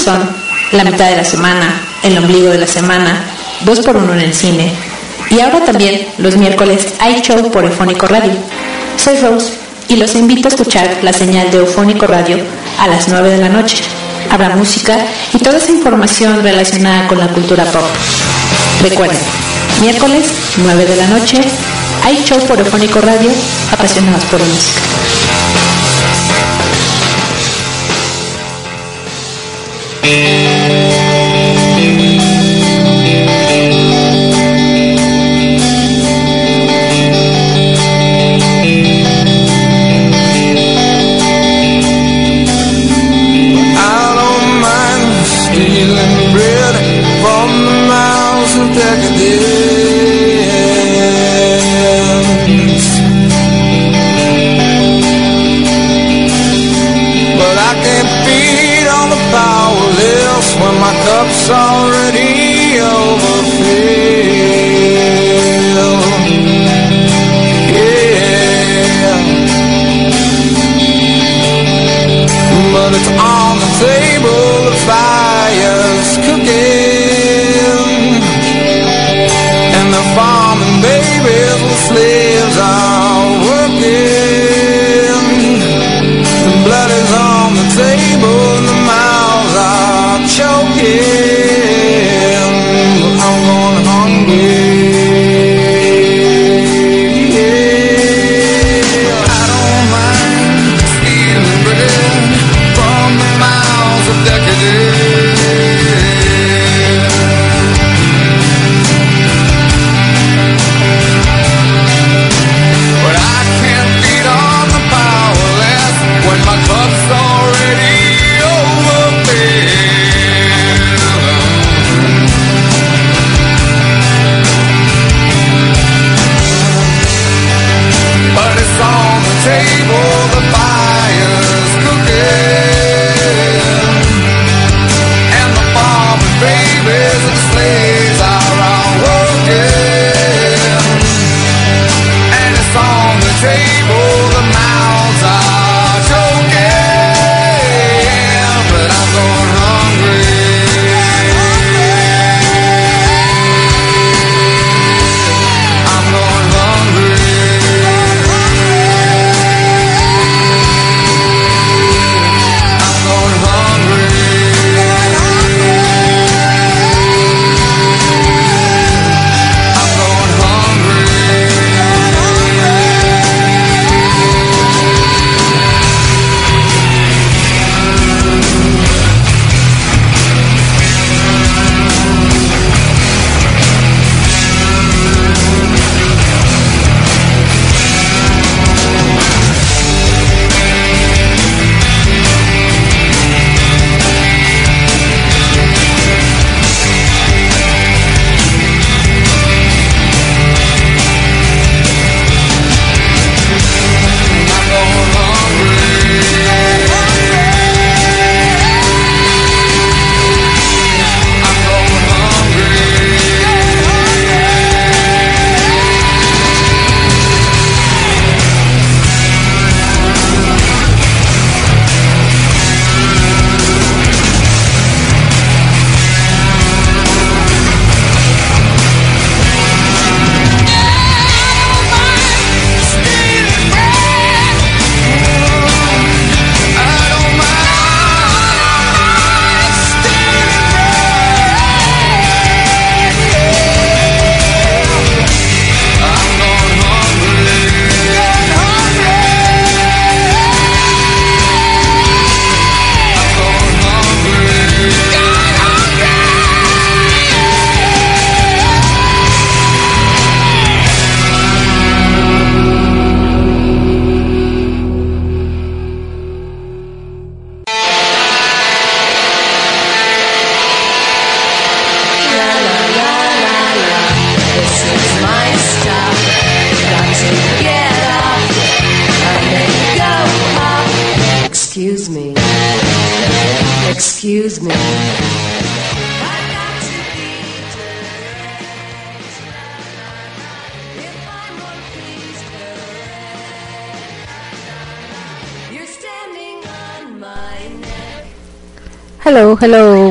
son la mitad de la semana, el ombligo de la semana, dos por uno en el cine. Y ahora también los miércoles hay show por Eufónico Radio. Soy Rose y los invito a escuchar la señal de Eufónico Radio a las 9 de la noche. Habrá música y toda esa información relacionada con la cultura pop. Recuerden, miércoles 9 de la noche hay show por Eufónico Radio, apasionados por música.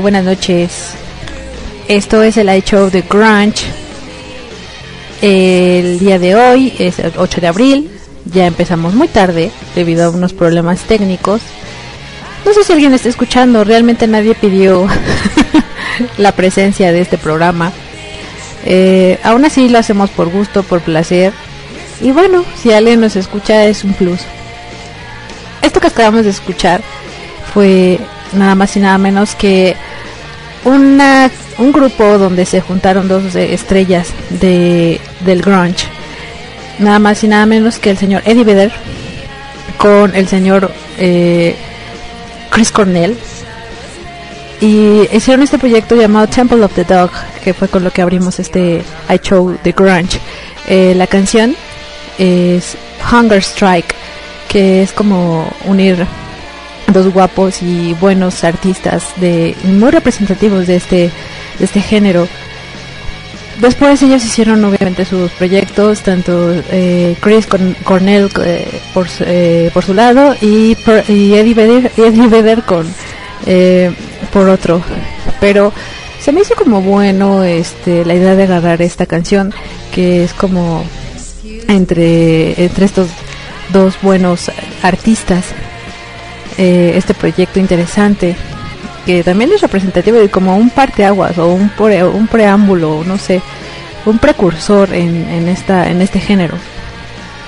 Buenas noches. Esto es el iShow de Grunge. El día de hoy es el 8 de abril. Ya empezamos muy tarde debido a unos problemas técnicos. No sé si alguien está escuchando, realmente nadie pidió la presencia de este programa. Eh, aún así lo hacemos por gusto, por placer. Y bueno, si alguien nos escucha es un plus. Esto que acabamos de escuchar fue nada más y nada menos que un grupo donde se juntaron dos estrellas de, del grunge. Nada más y nada menos que el señor Eddie Vedder con el señor eh, Chris Cornell. Y hicieron este proyecto llamado Temple of the Dog, que fue con lo que abrimos este iShow de grunge. Eh, la canción es Hunger Strike, que es como unir dos guapos y buenos artistas de muy representativos de este de este género. Después ellos hicieron obviamente sus proyectos tanto eh, Chris Cornell eh, por, eh, por su lado y, Eddie Vedder, Eddie Vedder con por otro. Pero se me hizo como bueno este la idea de agarrar esta canción que es como entre entre estos dos buenos artistas eh, este proyecto interesante que también es representativo de como un parteaguas o un, un preámbulo, no sé, un precursor en, esta, en este género.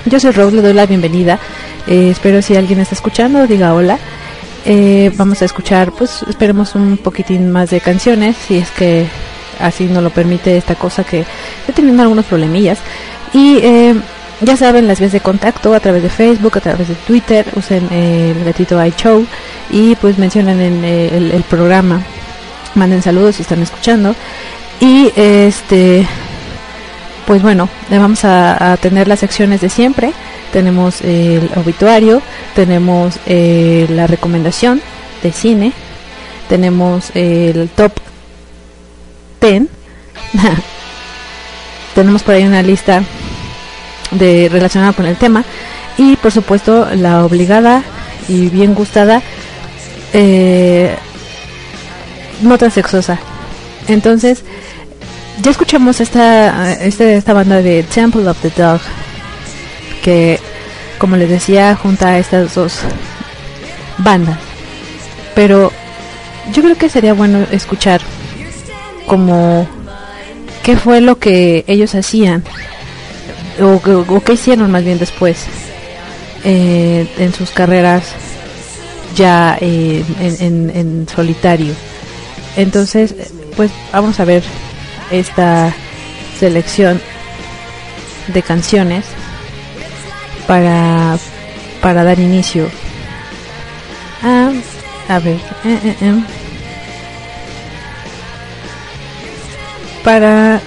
Yo soy Rose, le doy la bienvenida. Eh, espero si alguien está escuchando, diga hola. Eh, vamos a escuchar, pues esperemos un poquitín más de canciones, si es que así nos lo permite esta cosa que estoy teniendo algunos problemillas. Y ya saben, las vías de contacto a través de Facebook, a través de Twitter, usen el gatito iShow y pues mencionan en eh, el, programa, manden saludos si están escuchando. Y este, pues bueno, vamos a, tener las secciones de siempre. Tenemos el obituario, tenemos eh, la recomendación de cine, tenemos el top 10, tenemos por ahí una lista de relacionada con el tema. Y por supuesto la obligada y bien gustada eh, no tan sexosa entonces ya escuchamos esta este, esta banda de Temple of the Dog que como les decía junta a estas dos bandas. Pero yo creo que sería bueno escuchar como qué fue lo que ellos hacían o, qué hicieron más bien después eh, en sus carreras ya eh, en, solitario. Entonces, pues vamos a ver esta selección de canciones para, para dar inicio a, a ver, eh, para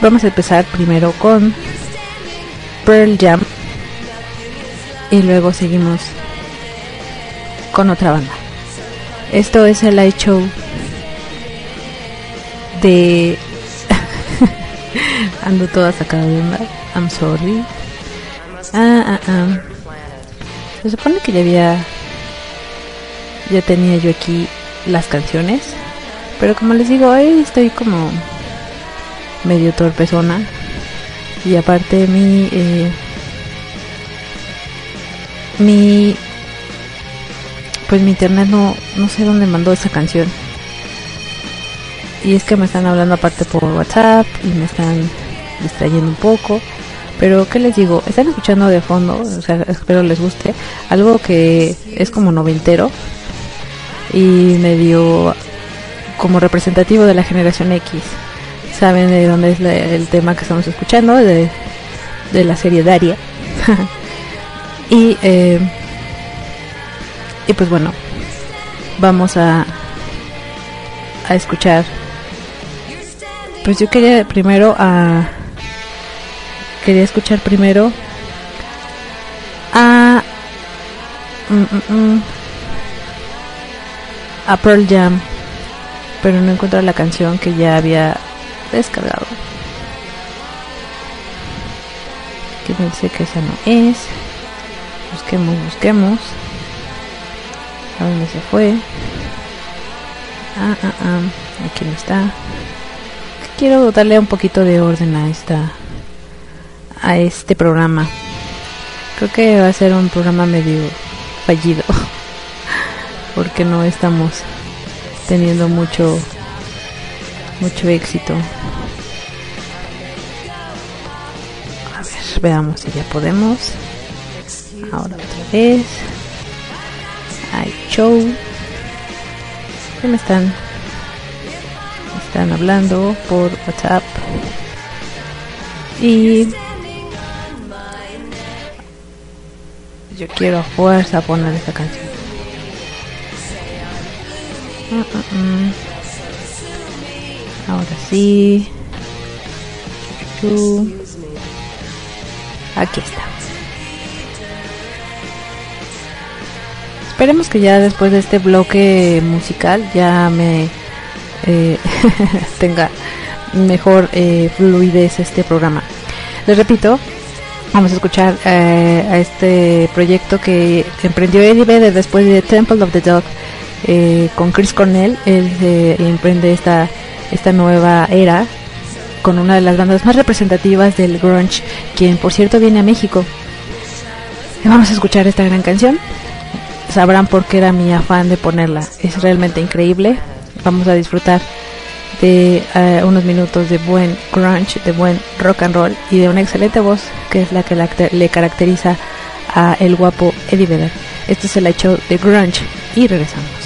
Vamos a empezar primero con Pearl Jam y luego seguimos con otra banda. Esto es el light show de ando toda sacada de onda. I'm sorry. Ah, ah, ah. Se supone que ya había ya tenía yo aquí las canciones, pero como les digo, hoy estoy como medio torpezona. Y aparte mi eh, mi pues mi internet no no sé dónde mandó esa canción. Y es que me están hablando aparte por WhatsApp y me están distrayendo un poco. Pero qué les digo están escuchando de fondo o sea espero les guste. Algo que es como noventero y medio como representativo de la generación X saben de dónde es el tema que estamos escuchando, de, la serie Daria. y, eh, y pues bueno, vamos a, a escuchar. Pues yo quería primero a... Quería escuchar primero a... Mm, mm, mm, a Pearl Jam pero no encuentro la canción que ya había descargado. Que sé que esa no es. Busquemos, busquemos. ¿A dónde se fue? Ah, ah, ah. Aquí no está. Quiero darle un poquito de orden a esta a este programa. Creo que va a ser un programa medio fallido. Porque no estamos teniendo mucho mucho éxito. A ver, veamos si ya podemos. Ahora otra vez. Hay show. ¿Qué me están? Me están hablando por WhatsApp. Y yo quiero a fuerza poner esta canción. Mm, mm, mm. Ahora sí. Aquí está. Esperemos que ya después de este bloque musical ya me eh, tenga mejor eh, fluidez este programa. Les repito, vamos a escuchar eh, a este proyecto que emprendió Eddie Vedder después de Temple of the Dog eh, con Chris Cornell. Él emprende esta, esta nueva era con una de las bandas más representativas del grunge, quien por cierto viene a México. Vamos a escuchar esta gran canción. Sabrán por qué era mi afán de ponerla. Es realmente increíble. Vamos a disfrutar de eh, unos minutos de buen grunge, de buen rock and roll y de una excelente voz que es la que le caracteriza a el guapo Eddie Vedder. Este es el hecho de grunge y regresamos.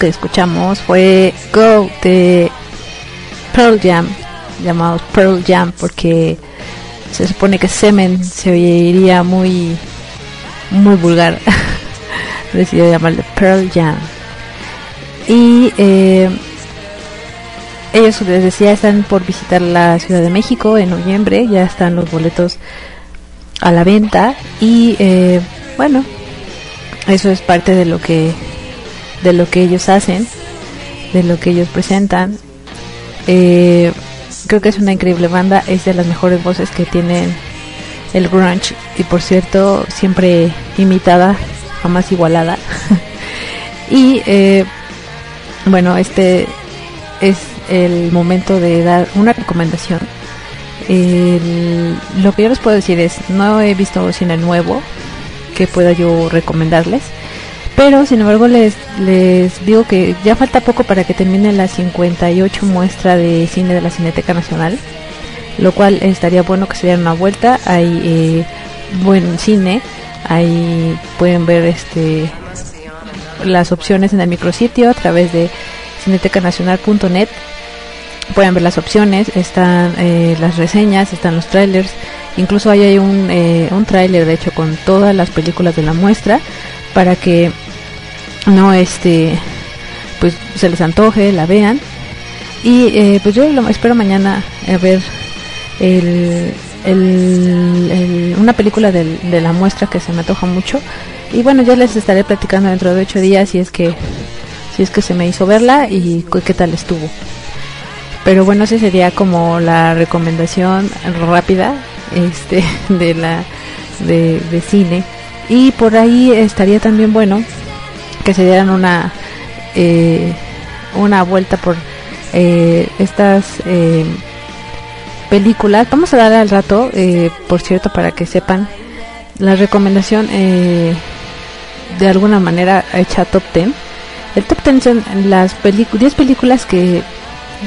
Que escuchamos fue Go de Pearl Jam, llamado Pearl Jam porque se supone que semen se oiría muy muy vulgar. Decidió llamarle Pearl Jam. Y eh, ellos les decía están por visitar la Ciudad de México en noviembre, ya están los boletos a la venta y eh, bueno, eso es parte de lo que de lo que ellos hacen, de lo que ellos presentan. Eh, creo que es una increíble banda, es de las mejores voces que tienen el grunge y por cierto siempre imitada, jamás igualada. y eh, bueno, este es el momento de dar una recomendación. lo que yo les puedo decir es, no he visto cine nuevo que pueda yo recomendarles pero sin embargo les, les digo que ya falta poco para que termine la 58 muestra de cine de la Cineteca Nacional, lo cual estaría bueno que se dieran una vuelta. Hay eh, buen cine, ahí pueden ver este las opciones en el micrositio a través de cinetecanacional.net. Pueden ver las opciones, están eh, las reseñas, están los trailers, incluso ahí hay un, eh, un trailer de hecho con todas las películas de la muestra para que no este pues se les antoje, la vean. Y eh, pues yo espero mañana a ver el, una película de la muestra que se me antoja mucho. Y bueno, ya les estaré platicando dentro de ocho días si es que si es que se me hizo verla y qué tal estuvo. Pero bueno, esa sería como la recomendación rápida este de la de, de cine. Y por ahí estaría también bueno que se dieran una eh, una vuelta por eh, estas eh, películas. Vamos a dar al rato, por cierto, para que sepan la recomendación de alguna manera hecha top 10. El top 10 son las 10 películas que,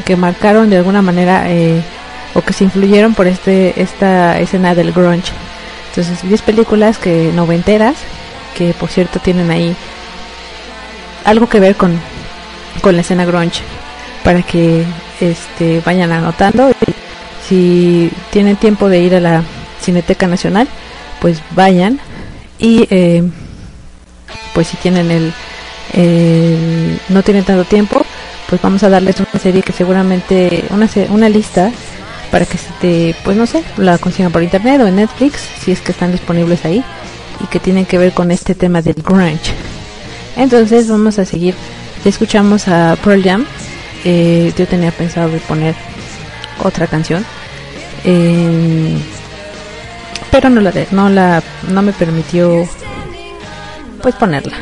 que marcaron de alguna manera o que se influyeron por este esta escena del grunge. Entonces, 10 películas que noventeras que por cierto tienen ahí algo que ver con, con la escena grunge para que este vayan anotando. Y si tienen tiempo de ir a la Cineteca Nacional pues vayan. Y eh, pues si tienen el, no tienen tanto tiempo pues vamos a darles una serie que seguramente una una lista para que se pues no sé la consigan por internet o en Netflix si es que están disponibles ahí y que tienen que ver con este tema del grunge entonces vamos a seguir. Ya escuchamos a Pearl Jam. Eh, yo tenía pensado de poner otra canción. Eh, pero no la, no la no me permitió pues ponerla.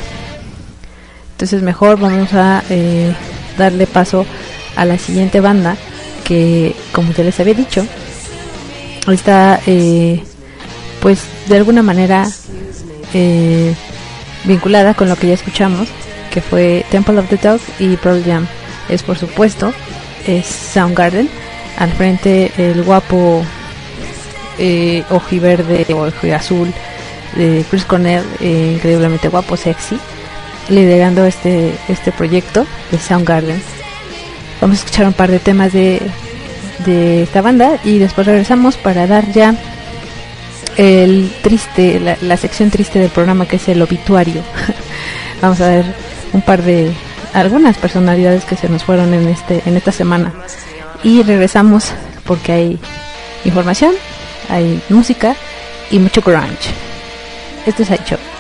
Entonces mejor vamos a eh, darle paso a la siguiente banda que como ya les había dicho está pues de alguna manera eh, vinculada con lo que ya escuchamos, que fue Temple of the Dog y Pearl Jam. Es por supuesto, es Soundgarden. Al frente el guapo eh, ojiverde o azul de Chris Cornell, eh, increíblemente guapo, sexy, liderando este, este proyecto de Soundgarden. Vamos a escuchar un par de temas de, de esta banda y después regresamos para dar ya el triste, la, sección triste del programa que es el obituario. Vamos a ver un par de algunas personalidades que se nos fueron en este en esta semana y regresamos porque hay información, hay música y mucho grunge. Esto es. Sometimes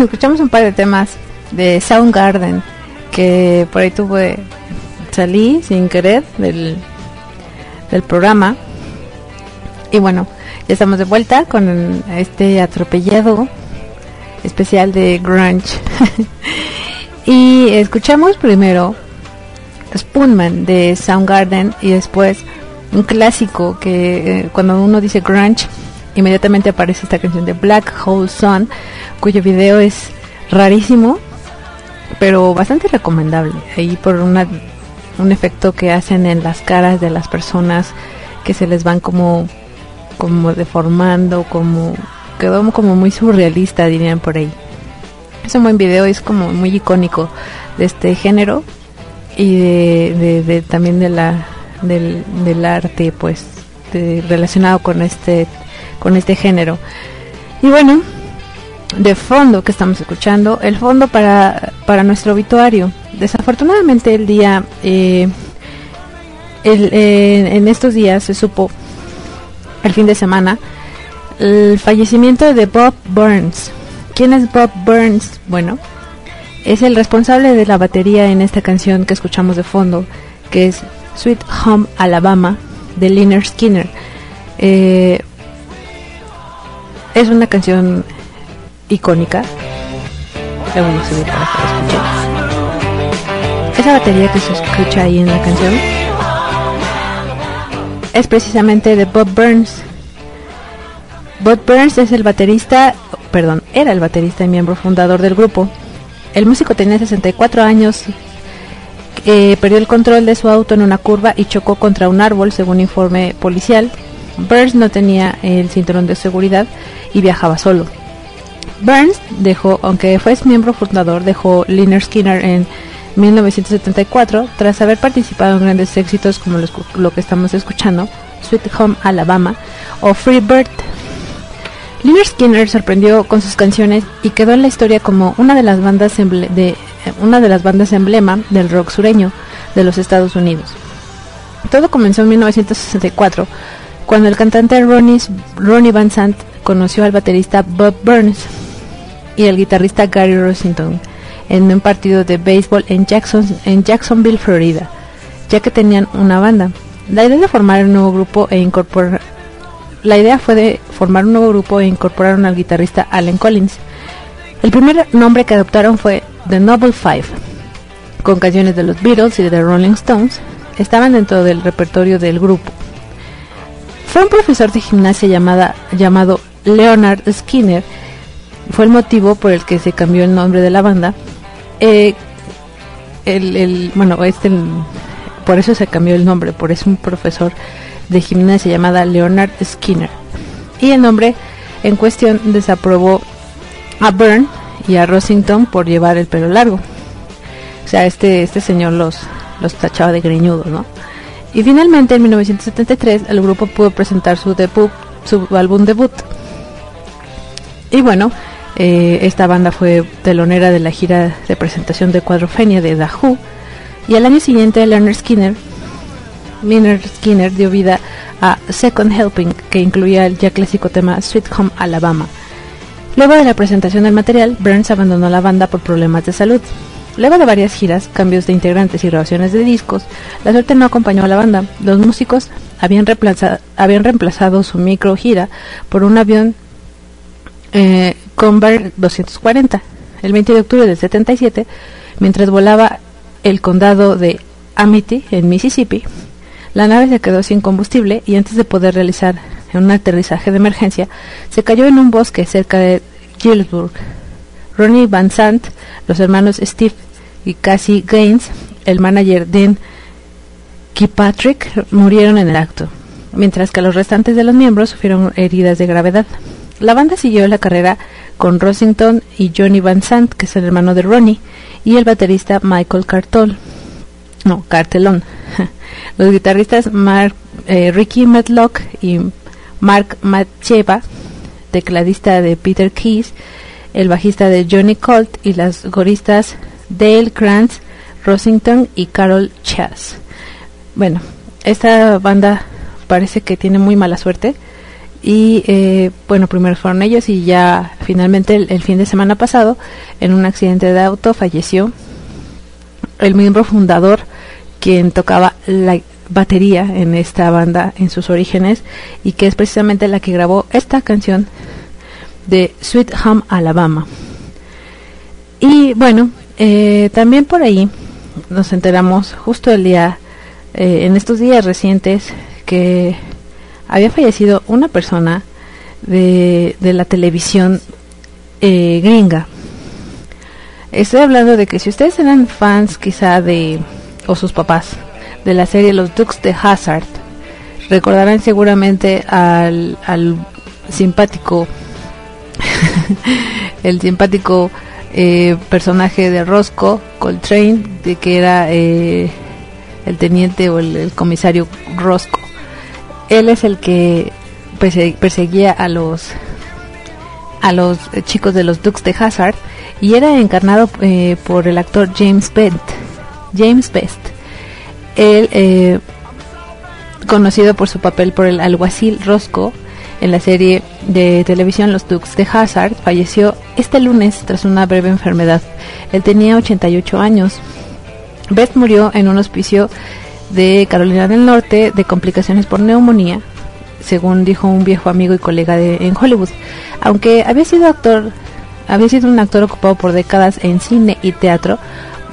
Escuchamos un par de temas de Soundgarden que por ahí tuve salí sin querer del, del programa. Y bueno ya estamos de vuelta con este atropellado especial de grunge. Y escuchamos primero Spoonman de Soundgarden y después un clásico que eh, cuando uno dice grunge inmediatamente aparece esta canción de Black Hole Sun cuyo video es rarísimo pero bastante recomendable ahí por una, un efecto que hacen en las caras de las personas que se les van como como deformando como quedó como muy surrealista dirían por ahí. Es un buen video es como muy icónico de este género y de, también de la del, arte pues relacionado con este con este género y bueno de fondo que estamos escuchando el fondo para para nuestro obituario desafortunadamente el día eh, el- eh, en estos días se supo el fin de semana el fallecimiento de Bob Burns. ¿Quién es Bob Burns? Bueno, es el responsable de la batería en esta canción que escuchamos de fondo, que es Sweet Home Alabama de Lynyrd Skinner. Eh, es una canción icónica. La voy a subir para que la escuchen. Esa batería que se escucha ahí en la canción es precisamente de Bob Burns. Bob Burns es el baterista, perdón, era el baterista y miembro fundador del grupo. El músico tenía 64 años, eh, perdió el control de su auto en una curva y chocó contra un árbol, según informe policial. Burns no tenía el cinturón de seguridad y viajaba solo. Burns dejó, aunque fue miembro fundador, dejó Lynyrd Skinner en 1974 tras haber participado en grandes éxitos como lo que estamos escuchando, Sweet Home Alabama o Free Bird. Lynyrd Skinner sorprendió con sus canciones y quedó en la historia como una de las bandas de eh, una de las bandas emblema del rock sureño de los Estados Unidos. Todo comenzó en 1964 cuando el cantante Ronnie, Ronnie Van Sant conoció al baterista Bob Burns y el guitarrista Gary Rossington en un partido de béisbol en, Jackson, en Jacksonville, Florida, ya que tenían una banda. La idea de formar un nuevo grupo e incorporar la idea fue, de, formar un nuevo grupo e incorporaron al guitarrista Allen Collins. El primer nombre que adoptaron fue The Noble Five, con canciones de los Beatles y de The Rolling Stones, estaban dentro del repertorio del grupo. Fue un profesor de gimnasia llamada, llamado Leonard Skinner, fue el motivo por el que se cambió el nombre de la banda. Eh, el, el- bueno, este, por eso se cambió el nombre, por eso un profesor de gimnasia llamada Leonard Skinner. Y el nombre en cuestión desaprobó a Byrne y a Rossington por llevar el pelo largo. O sea, este, este señor los, los tachaba de greñudos, ¿no? Y finalmente, en 1973, el grupo pudo presentar su debut, su álbum debut. Y bueno, eh, esta banda fue telonera de la gira de presentación de Cuadrofenia de Who. Y al año siguiente, Leonard Skinner, Leonard Skinner dio vida a Second Helping, que incluía el ya clásico tema Sweet Home Alabama. Luego de la presentación del material, Burns abandonó la banda por problemas de salud. Luego de varias giras, cambios de integrantes y grabaciones de discos, la suerte no acompañó a la banda. Los músicos habían reemplazado, habían reemplazado su micro gira por un avión eh, Convair 240. El 20 de octubre del 77, mientras volaba el condado de Amity, en Mississippi, la nave se quedó sin combustible y antes de poder realizar un aterrizaje de emergencia, se cayó en un bosque cerca de Gillsburg. Ronnie Van Sant, los hermanos Steve y Cassie Gaines, el manager Dean Kirkpatrick, murieron en el acto, mientras que los restantes de los miembros sufrieron heridas de gravedad. La banda siguió la carrera con Rossington y Johnny Van Sant, que es el hermano de Ronnie, y el baterista Michael Cartol. No, Cartelón. Los guitarristas Mark, eh, Ricky Medlock y Mark Macheva, tecladista de Peter Keys, el bajista de Johnny Colt y las goristas Dale Krantz, Rossington y Carol Chas. Bueno, esta banda parece que tiene muy mala suerte y eh, bueno, primero fueron ellos y ya finalmente el fin de semana pasado en un accidente de auto falleció el miembro fundador quien tocaba la batería en esta banda en sus orígenes y que es precisamente la que grabó esta canción de Sweet Home Alabama. Y bueno, eh, también por ahí nos enteramos justo el día, eh, en estos días recientes, que había fallecido una persona de, de la televisión eh, gringa. Estoy hablando de que si ustedes eran fans quizá de, o sus papás, de la serie Los Dukes de Hazard, recordarán seguramente al, al simpático, el simpático eh, personaje de Roscoe Coltrane, de que era eh, el teniente o el, comisario Roscoe. Él es el que perse- perseguía a los a los chicos de los Dukes de Hazard y era encarnado eh, por el actor James Bent. James Best. Él, eh, conocido por su papel por el alguacil Roscoe en la serie de televisión Los Dukes de Hazard, falleció este lunes tras una breve enfermedad. Él tenía 88 años. Best murió en un hospicio de Carolina del Norte de complicaciones por neumonía, según dijo un viejo amigo y colega de, en Hollywood. Aunque había sido actor, había sido un actor ocupado por décadas en cine y teatro,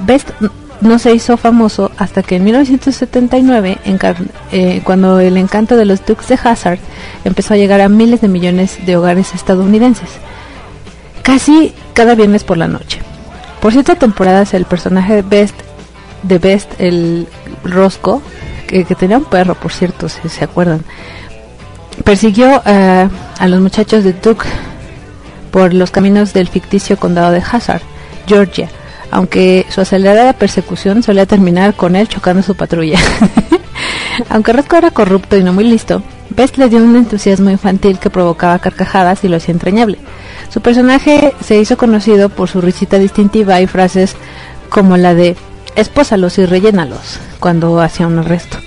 Best no se hizo famoso hasta que en 1979, encar- eh, cuando el encanto de los Dukes de Hazard empezó a llegar a miles de millones de hogares estadounidenses, casi cada viernes por la noche. Por siete temporadas el personaje de Best, de Best, el Roscoe, que, que tenía un perro, por cierto, si se acuerdan, persiguió eh, a los muchachos de Duke por los caminos del ficticio condado de Hazard, Georgia, aunque su acelerada persecución solía terminar con él chocando su patrulla. aunque Roscoe era corrupto y no muy listo, Best le dio un entusiasmo infantil que provocaba carcajadas y lo hacía entrañable. Su personaje se hizo conocido por su risita distintiva y frases como la de espósalos y rellénalos cuando hacía un arresto.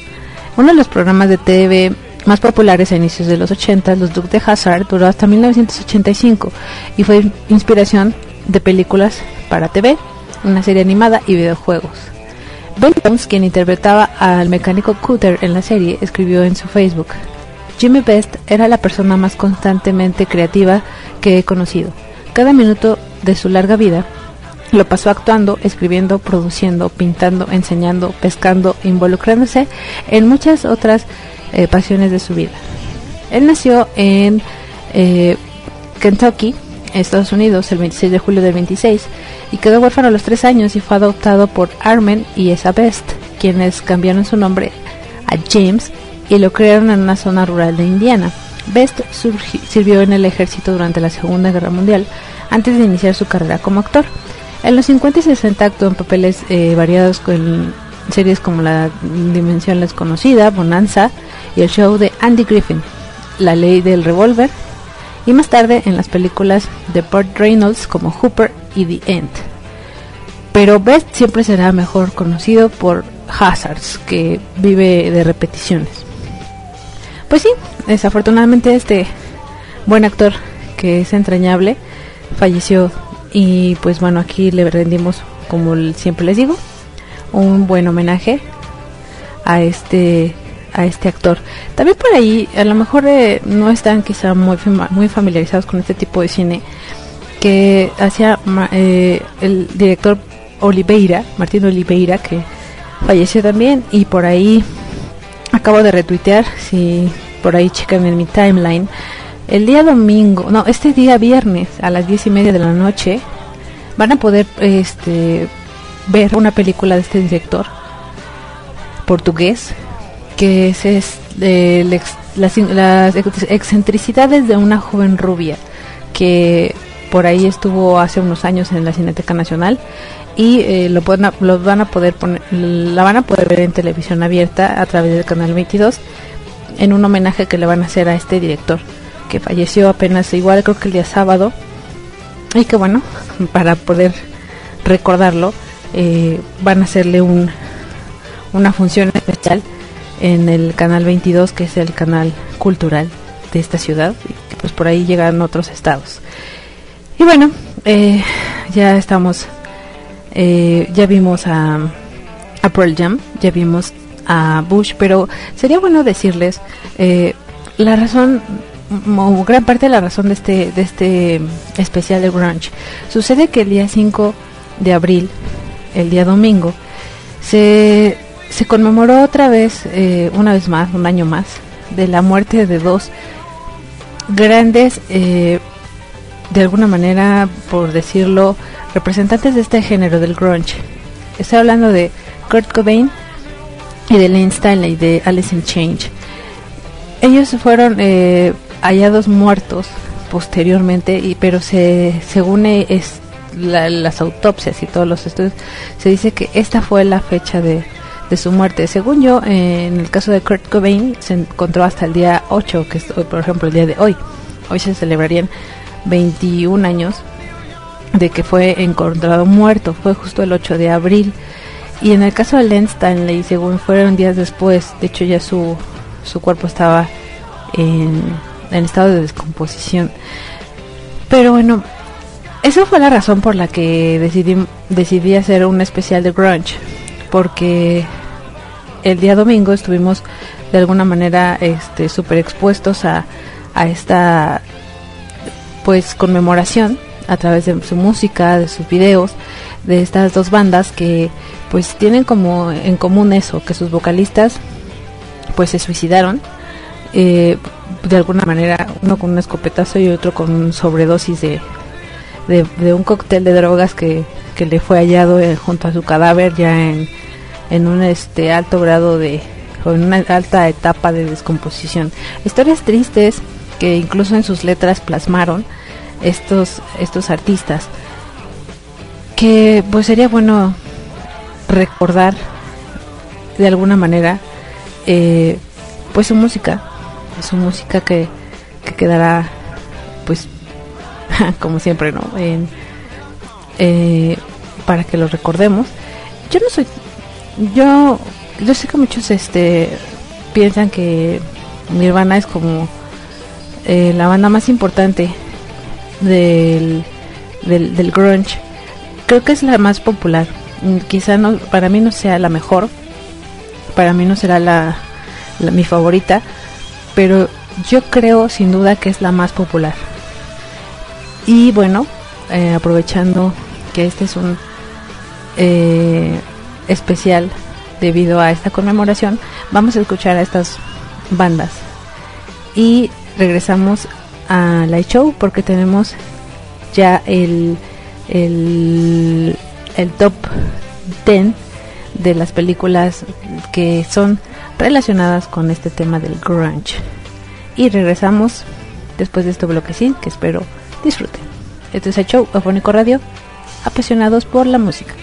Uno de los programas de TV más populares a inicios de los 80, Los Dukes de Hazard, duró hasta 1985 y fue inspiración de películas para TV, una serie animada y videojuegos. Ben Jones, quien interpretaba al mecánico Cooter en la serie, escribió en su Facebook, Jimmy Best era la persona más constantemente creativa que he conocido. Cada minuto de su larga vida lo pasó actuando, escribiendo, produciendo, pintando, enseñando, pescando, involucrándose en muchas otras eh, pasiones de su vida. Él nació en eh, Kentucky, Estados Unidos, el 26 de julio del 26, y quedó huérfano a los tres años y fue adoptado por Armen y Esa Best, quienes cambiaron su nombre a James y lo crearon en una zona rural de Indiana. Best sirvió en el ejército durante la Segunda Guerra Mundial antes de iniciar su carrera como actor. En los 50 y 60 actuó en papeles eh, variados con series como La Dimensión Desconocida, Bonanza y el show de Andy Griffin, La Ley del Revólver, y más tarde en las películas de Burt Reynolds como Hooper y The End. Pero Best siempre será mejor conocido por Hazards, que vive de repeticiones. Pues sí, desafortunadamente este buen actor que es entrañable falleció y pues bueno aquí le rendimos como siempre les digo un buen homenaje a este a este actor. También por ahí a lo mejor eh, no están quizá muy muy familiarizados con este tipo de cine que hacía eh, el director Oliveira Martín Oliveira que falleció también y por ahí acabo de retuitear si por ahí checan en mi timeline el día domingo, no, este día viernes a las diez y media de la noche van a poder este, ver una película de este director portugués que es, las, las excentricidades de una joven rubia que por ahí estuvo hace unos años en la Cineteca Nacional y eh, lo, lo van a poder poner, la van a poder ver en televisión abierta a través del canal 22 en un homenaje que le van a hacer a este director que falleció apenas igual creo que el día sábado. Y que bueno para poder recordarlo eh, van a hacerle un, una función especial en el canal 22 que es el canal cultural de esta ciudad y pues por ahí llegan otros estados y bueno eh, ya estamos eh, ya vimos a, a Pearl Jam ya vimos a Bush pero sería bueno decirles la razón gran parte de la razón de este, de este especial de grunge. Sucede que el día 5 de abril, el día domingo, se, se conmemoró otra vez, eh, una vez más, un año más, de la muerte de dos grandes, eh, de alguna manera, por decirlo, representantes de este género del grunge. Estoy hablando de Kurt Cobain y de Lane Stanley de Alice in Change. Ellos fueron eh, hallados muertos posteriormente, y, pero se, según e, las autopsias y todos los estudios, se dice que esta fue la fecha de, de su muerte. Según yo, en el caso de Kurt Cobain, se encontró hasta el día 8, que es hoy, por ejemplo, el día de hoy. Hoy se celebrarían 21 años de que fue encontrado muerto, fue justo el 8 de abril. Y en el caso de Len Stanley, según fueron días después, de hecho ya su, su cuerpo estaba en en estado de descomposición. Pero bueno, esa fue la razón por la que decidí, decidí hacer un especial de grunge, porque el día domingo estuvimos de alguna manera este súper expuestos a, esta pues conmemoración a través de su música, de sus videos, de estas dos bandas que pues tienen como en común eso, que sus vocalistas pues se suicidaron eh, de alguna manera, uno con un escopetazo y otro con sobredosis de, de, un cóctel de drogas que, que le fue hallado eh, junto a su cadáver ya en, en un este alto grado de o en una alta etapa de descomposición. Historias tristes que incluso en sus letras plasmaron estos estos artistas. Que pues sería bueno recordar de alguna manera eh, pues su música su música que, quedará pues como siempre no eh, para que lo recordemos. Yo no soy yo yo sé que muchos este piensan que Nirvana es como eh, la banda más importante del, del, del grunge. Creo que es la más popular. Mm, quizá no para mí no sea la mejor. Para mí no será la mi favorita. Pero yo creo sin duda que es la más popular. Y bueno, eh, aprovechando que este es un eh, especial debido a esta conmemoración, vamos a escuchar a estas bandas. Y regresamos a Light Show porque tenemos ya el, el, el top 10 de las películas que son relacionadas con este tema del grunge. Y regresamos después de este bloquecín que espero disfruten. Este es el show Afónico Radio, apasionados por la música.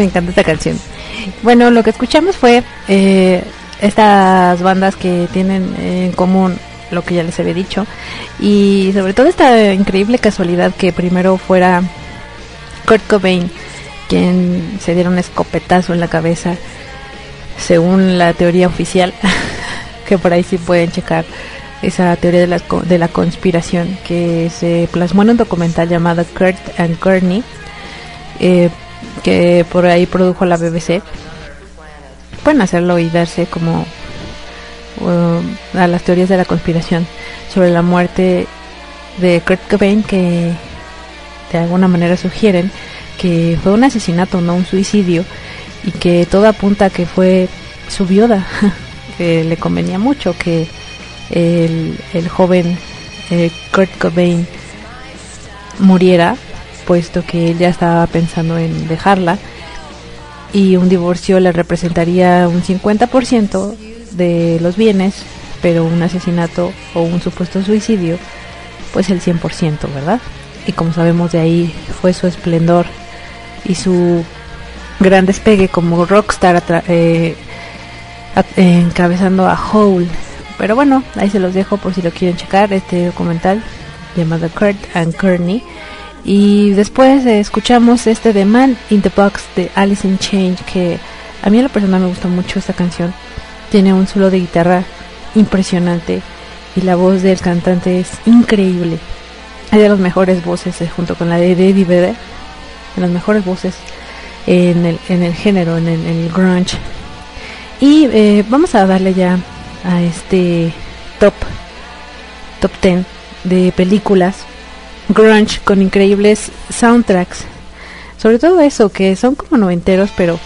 Me encanta esta canción. Bueno, lo que escuchamos fue eh, estas bandas que tienen en común lo que ya les había dicho y sobre todo esta increíble casualidad que primero fuera Kurt Cobain quien se diera un escopetazo en la cabeza según la teoría oficial que por ahí sí pueden checar esa teoría de la, de la conspiración que se plasmó en un documental llamado Kurt and Courtney eh, que por ahí produjo la BBC pueden hacerlo y darse como uh, a las teorías de la conspiración sobre la muerte de Kurt Cobain que de alguna manera sugieren que fue un asesinato, no un suicidio y que todo apunta a que fue su viuda que le convenía mucho que el, el joven eh, Kurt Cobain muriera puesto que él ya estaba pensando en dejarla y un divorcio le representaría un 50% de los bienes, pero un asesinato o un supuesto suicidio, pues el 100%, ¿verdad? Y como sabemos de ahí fue su esplendor y su gran despegue como rockstar eh, eh, encabezando a Hole. Pero bueno, ahí se los dejo por si lo quieren checar, este documental llamado Kurt and Courtney. Y después eh, escuchamos este de Man in the Box de Alice in Change, que a mí a la persona me gusta mucho esta canción. Tiene un solo de guitarra impresionante y la voz del cantante es increíble. Es de las mejores voces eh, junto con la de Eddie Vedder, de las mejores voces en el, en el género, en el, en el grunge. Y eh, vamos a darle ya a este top, top 10 de películas grunge con increíbles soundtracks. Sobre todo eso, que son como noventeros, pero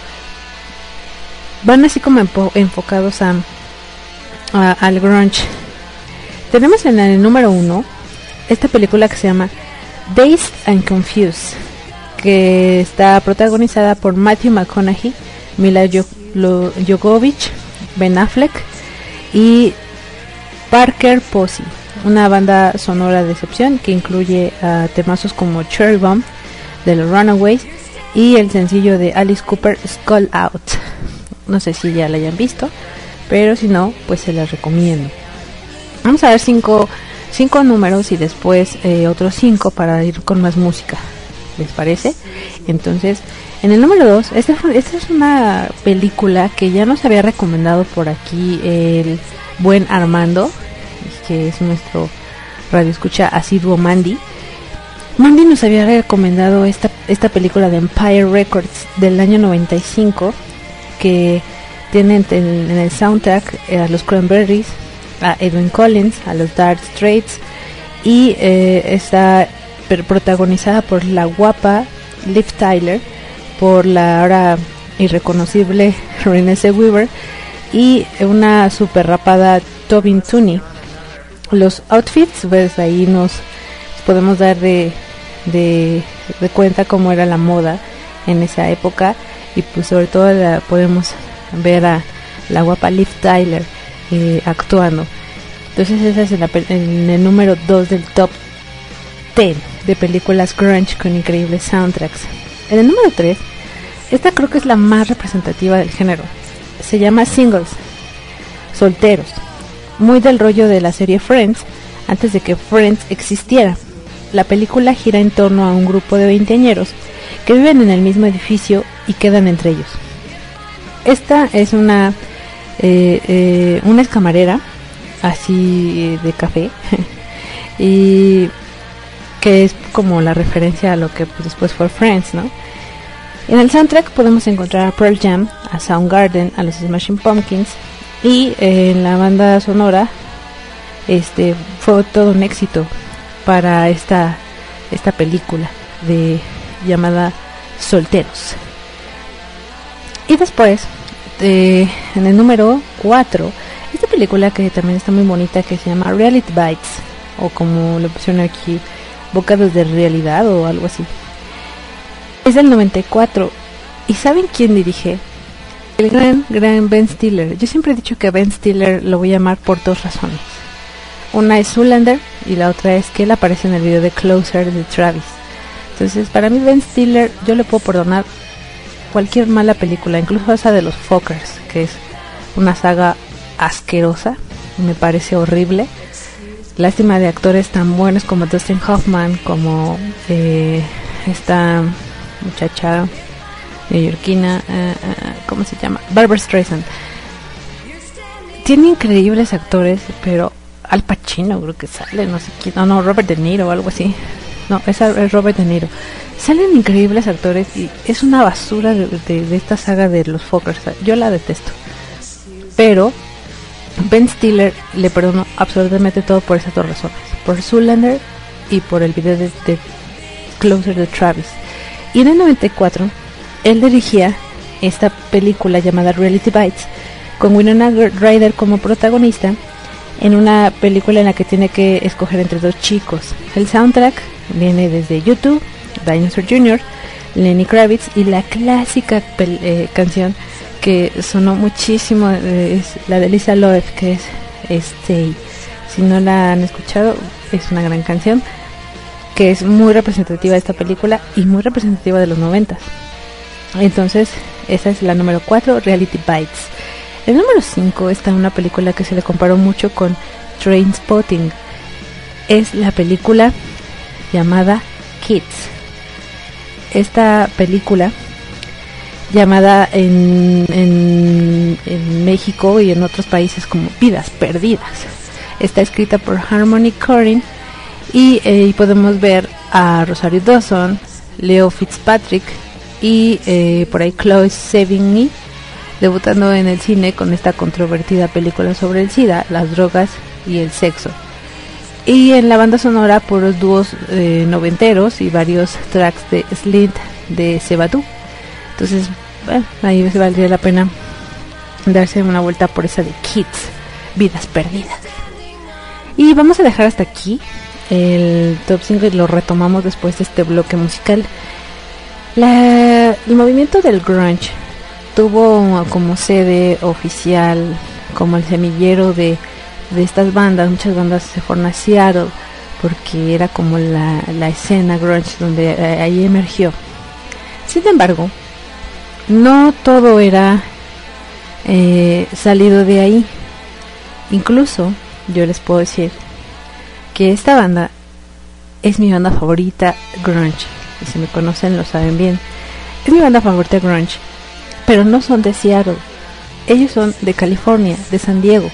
van así como enfocados a, al grunge. Tenemos en el número uno esta película que se llama Dazed and Confused, que está protagonizada por Matthew McConaughey, Mila Jo- Lo- Jovovich, Ben Affleck y Parker Posey, una banda sonora de excepción que incluye temazos como Cherry Bomb de los Runaways y el sencillo de Alice Cooper Skull Out. No sé si ya la hayan visto, pero si no, pues se las recomiendo. Vamos a ver cinco, cinco números y después eh, otros cinco para ir con más música. ¿Les parece? Entonces, en el número 2, esta, esta es una película que ya nos había recomendado por aquí el buen Armando, que es nuestro radio escucha asiduo Mandy. Mandy nos había recomendado esta, esta película de Empire Records del año 95 que tiene en el, soundtrack eh, a los Cranberries, a Edwin Collins, a los Dark Straits y eh, está protagonizada por la guapa Liv Tyler, por la ahora irreconocible Renée Weaver y una super rapada Tobin Tooney. Los outfits, pues ahí nos podemos dar de, cuenta cómo era la moda en esa época y pues sobre todo podemos ver a la guapa Liv Tyler eh, actuando. Entonces esa es en, la en el número 2 del top 10 de películas grunge con increíbles soundtracks. En el número 3, esta creo que es la más representativa del género. Se llama Singles, solteros. Muy del rollo de la serie Friends, antes de que Friends existiera. La película gira en torno a un grupo de veinteañeros que viven en el mismo edificio y quedan entre ellos. Esta es una eh, eh, una escamarera así de café y que es como la referencia a lo que después fue Friends, ¿no? En el soundtrack podemos encontrar a Pearl Jam, a Soundgarden, a los Smashing Pumpkins y eh, en la banda sonora este fue todo un éxito para esta esta película. de llamada Solteros. Y después, eh, en el número 4, esta película que también está muy bonita que se llama Reality Bites, o como lo pusieron aquí, Bocados de Realidad o algo así. Es del 94. ¿Y saben quién dirige? El gran, gran Ben Stiller. Yo siempre he dicho que Ben Stiller lo voy a llamar por dos razones. Una es Zoolander y la otra es que él aparece en el video de Closer de Travis. Entonces, para mí Ben Stiller, yo le puedo perdonar cualquier mala película, incluso esa de los Fockers, que es una saga asquerosa, me parece horrible. Lástima de actores tan buenos como Dustin Hoffman, como eh, esta muchacha neoyorquina, eh, ¿cómo se llama? Barbara Streisand. Tiene increíbles actores, pero Al Pacino creo que sale, no sé quién, no, no, Robert De Niro o algo así. No, es, es Robert De Niro. Salen increíbles actores y es una basura de, esta saga de los Fockers. Yo la detesto. Pero Ben Stiller le perdono absolutamente todo por esas dos razones. Por Zoolander y por el video de, de Closer de Travis. Y en el 94, él dirigía esta película llamada Reality Bites con Winona Ryder como protagonista en una película en la que tiene que escoger entre dos chicos. El soundtrack viene desde YouTube, Dinosaur Jr., Lenny Kravitz y la clásica eh, canción que sonó muchísimo eh, es la de Lisa Loeb que es Stay. Si no la han escuchado, es una gran canción que es muy representativa de esta película y muy representativa de los noventas. Entonces, esa es la número 4, Reality Bites. El número 5 está una película que se le comparó mucho con Train Spotting. Es la película llamada Kids. Esta película llamada en, en, en México y en otros países como Vidas Perdidas. Está escrita por Harmony Corrin y eh, podemos ver a Rosario Dawson, Leo Fitzpatrick y eh, por ahí Chloe Sevigny debutando en el cine con esta controvertida película sobre el SIDA, las drogas y el sexo. Y en la banda sonora puros dúos eh, noventeros y varios tracks de Slint de Sebadú. Entonces, bueno, ahí se valdría la pena darse una vuelta por esa de Kids, vidas perdidas. Y vamos a dejar hasta aquí el top 5 y lo retomamos después de este bloque musical. La- el movimiento del grunge tuvo como sede oficial, como el semillero de, de estas bandas, muchas bandas se fueron porque era como la, la escena grunge donde eh, ahí emergió. Sin embargo, no todo era eh, salido de ahí. Incluso yo les puedo decir que esta banda es mi banda favorita grunge. Y si me conocen lo saben bien. Es mi banda favorita grunge. Pero no son de Seattle. Ellos son de California, de San Diego.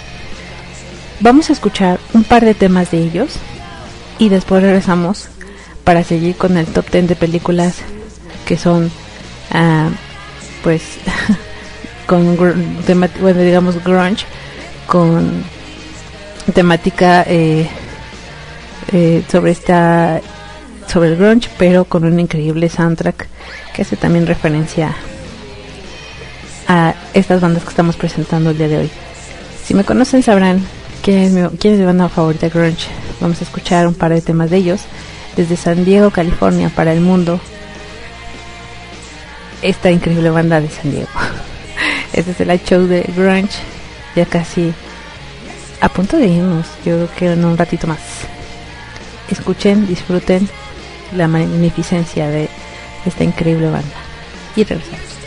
Vamos a escuchar un par de temas de ellos y después regresamos para seguir con el top 10 de películas que son ah, pues con bueno digamos grunge con temática eh, eh, sobre esta sobre el grunge pero con un increíble soundtrack que hace también referencia a estas bandas que estamos presentando el día de hoy. Si me conocen sabrán quién es mi, es mi banda favorita grunge. Vamos a escuchar un par de temas de ellos. Desde San Diego California para el mundo esta increíble banda de San Diego. Este es el show de grunge. Ya casi a punto de irnos. Yo creo que en un ratito más. Escuchen disfruten la magnificencia de esta increíble banda. Y regresamos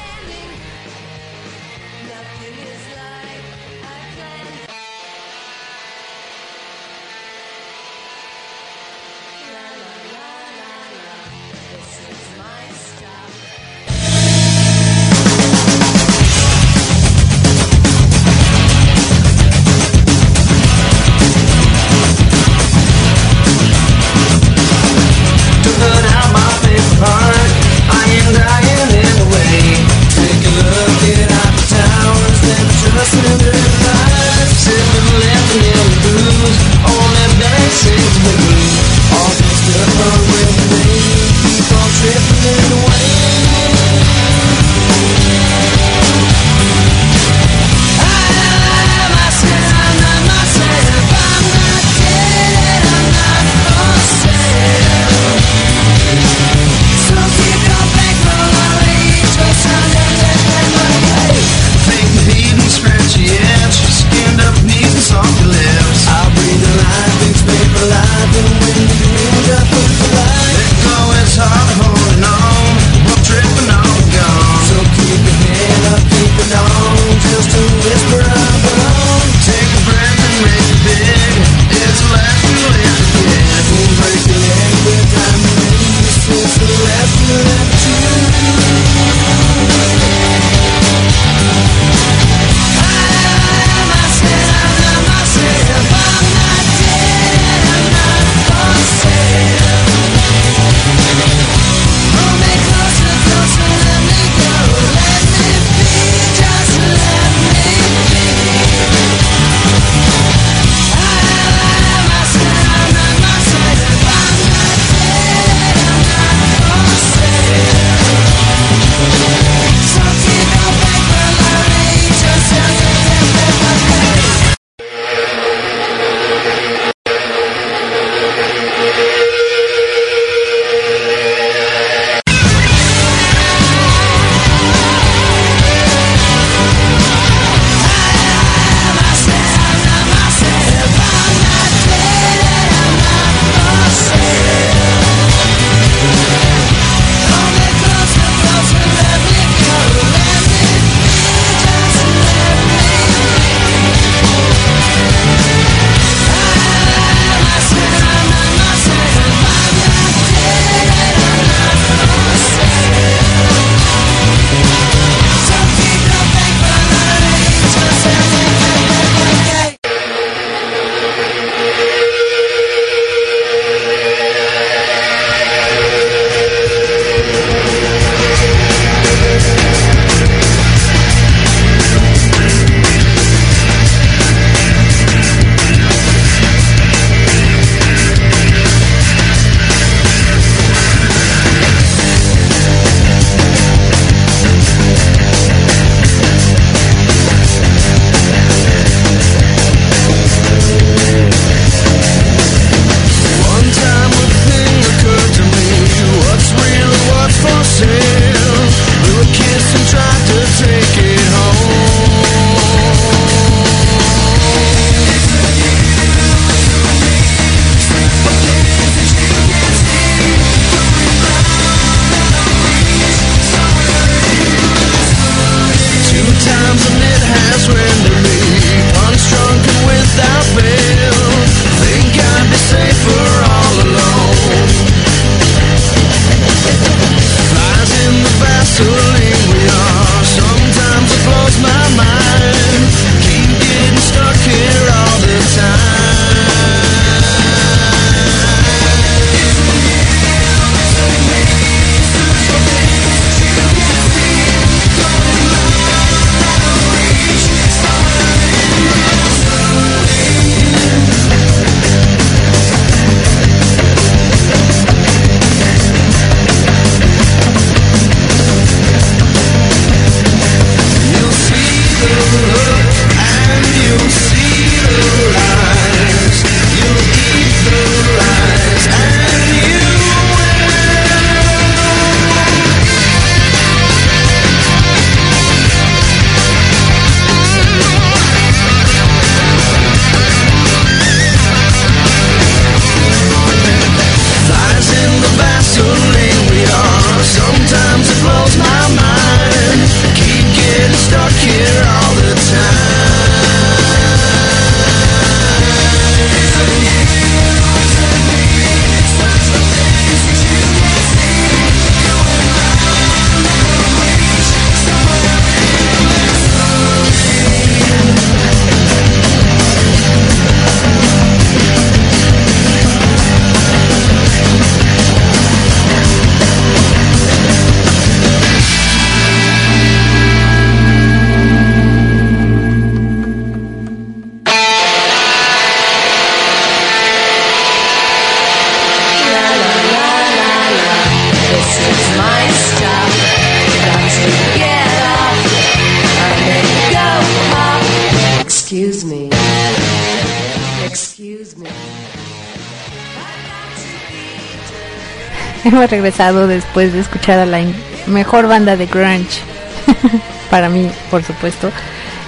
Regresado después de escuchar a la mejor banda de grunge, para mí, por supuesto.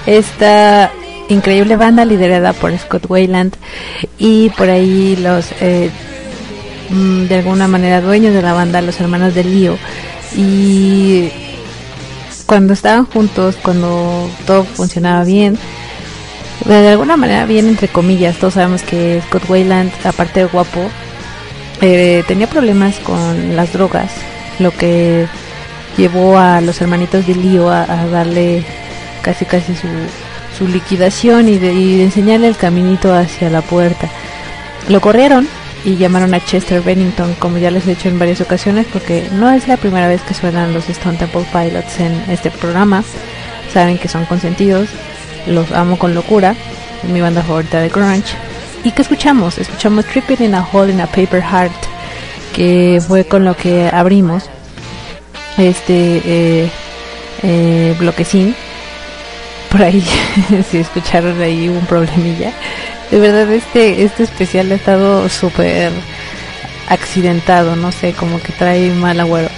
Esta increíble banda liderada por Scott Wayland y por ahí los, eh, mm, de alguna manera, dueños de la banda, los hermanos de Lío. Y cuando estaban juntos, cuando todo funcionaba bien, de alguna manera bien entre comillas, todos sabemos que Scott Wayland, aparte de guapo, eh, tenía problemas con las drogas, lo que llevó a los hermanitos de Lío a, darle casi casi su, su liquidación y de, y de enseñarle el caminito hacia la puerta. Lo corrieron y llamaron a Chester Bennington, como ya les he dicho en varias ocasiones, porque no es la primera vez que suenan los Stone Temple Pilots en este programa. Saben que son consentidos, los amo con locura, mi banda favorita de grunge. ¿Y qué escuchamos? Escuchamos Tripping in a Hole in a Paper Heart, que fue con lo que abrimos este eh, eh, bloquecín. Por ahí, si escucharon ahí un problemilla. De verdad, este, este especial ha estado súper accidentado, no sé, como que trae mal agüero.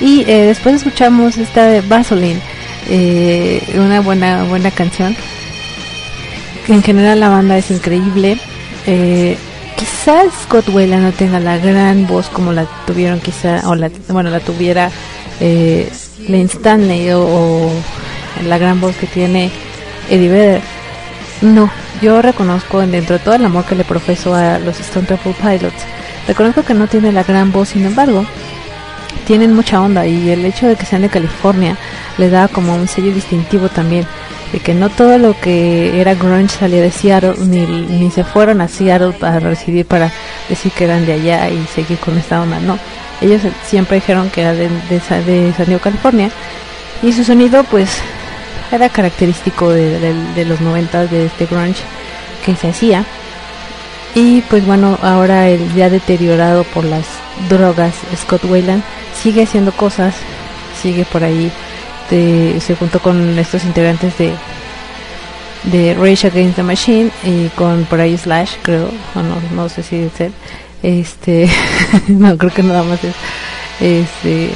Y eh, después escuchamos esta de Vaseline, eh, una buena, buena canción. En general la banda es increíble. Eh, quizás Scott no tenga la gran voz como la tuvieron quizá, o la, bueno, la tuviera eh, Lane Stanley o, o la gran voz que tiene Eddie Vedder. No, yo reconozco dentro de todo el amor que le profeso a los Stone Temple Pilots, reconozco que no tiene la gran voz, sin embargo, tienen mucha onda y el hecho de que sean de California le da como un sello distintivo también de que no todo lo que era grunge salía de Seattle ni, ni se fueron a Seattle para residir para decir que eran de allá y seguir con esta onda no. Ellos siempre dijeron que era de, de, Sa- de San Diego California y su sonido pues era característico de los 90 de este grunge que se hacía. Y pues bueno, ahora el ya deteriorado por las drogas, Scott Wayland sigue haciendo cosas, sigue por ahí, se juntó con estos integrantes de de Rage Against the Machine y con por ahí Slash, creo, o no, no sé si es él, este, no creo que nada más es, este,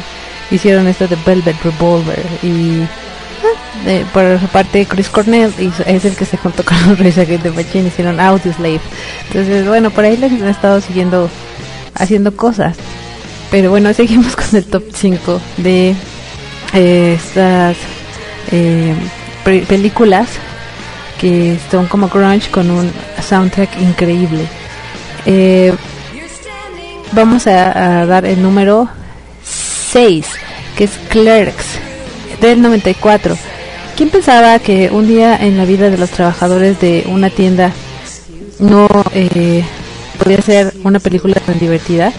hicieron esto de Velvet Revolver y de- por su parte Chris Cornell hizo- es el que se juntó con los Reyes Against the Machine hicieron Audioslave entonces bueno por ahí les han estado siguiendo haciendo cosas. Pero bueno seguimos con el top 5 de eh, estas eh, pe- películas que son como grunge con un soundtrack increíble Eh, vamos a, dar el número 6 que es Clerks del 94 ¿Quién pensaba que un día en la vida de los trabajadores de una tienda no eh, podría ser una película tan divertida?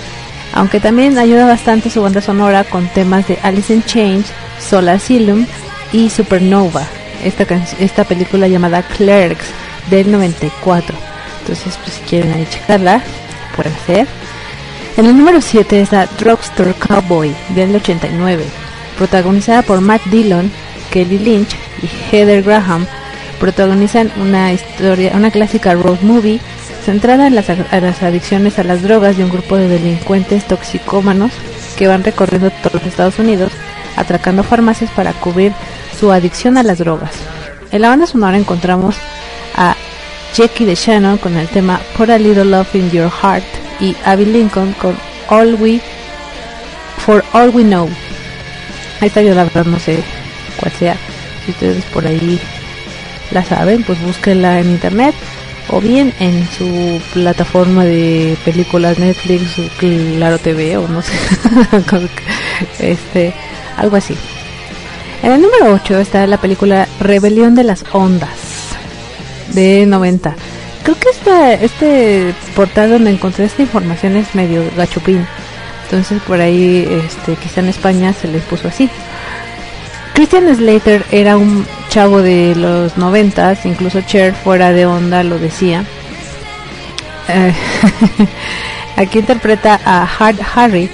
Aunque también ayuda bastante su banda sonora con temas de Alice in Change, Solar Asylum y Supernova, esta, esta película llamada Clerks del 94. Entonces, pues si quieren ahí checarla, pueden hacer. En el número 7 está Drugstore Cowboy del 89, protagonizada por Matt Dillon, Kelly Lynch y Heather Graham. Protagonizan una historia, una clásica road movie centrada en las, adicciones a las drogas de un grupo de delincuentes toxicómanos que van recorriendo todos los Estados Unidos atracando farmacias para cubrir su adicción a las drogas. En la banda sonora encontramos a Jackie de Shannon con el tema Put a Little Love in Your Heart y Abby Lincoln con All We For All We Know. Esta yo la verdad no sé cuál sea. Si ustedes por ahí la saben, pues búsquenla en internet o bien en su plataforma de películas Netflix Claro TV o no sé. este, algo así. En el número 8 está la película Rebelión de las Ondas de 90. Creo que esta, este portal donde encontré esta información es medio gachupín. Entonces por ahí, este, quizá en España se les puso así. Christian Slater era un chavo de los noventas, incluso Cher fuera de onda lo decía. Eh, aquí interpreta a Hard Harry,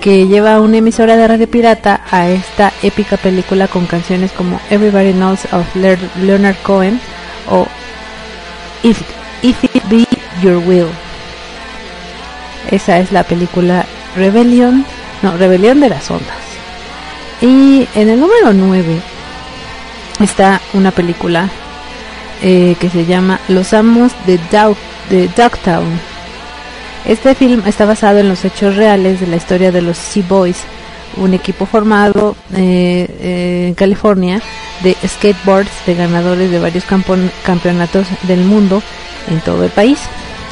que lleva una emisora de radio pirata a esta épica película con canciones como Everybody Knows of Leonard Cohen o If, If It Be Your Will. Esa es la película Rebelión, no, Rebelión de las Ondas. Y en el número 9 está una película eh, que se llama Los Amos de, Dow de Dogtown. Este film está basado en los hechos reales de la historia de los Sea Boys, un equipo formado eh, eh, en California de skateboards de ganadores de varios campeonatos del mundo en todo el país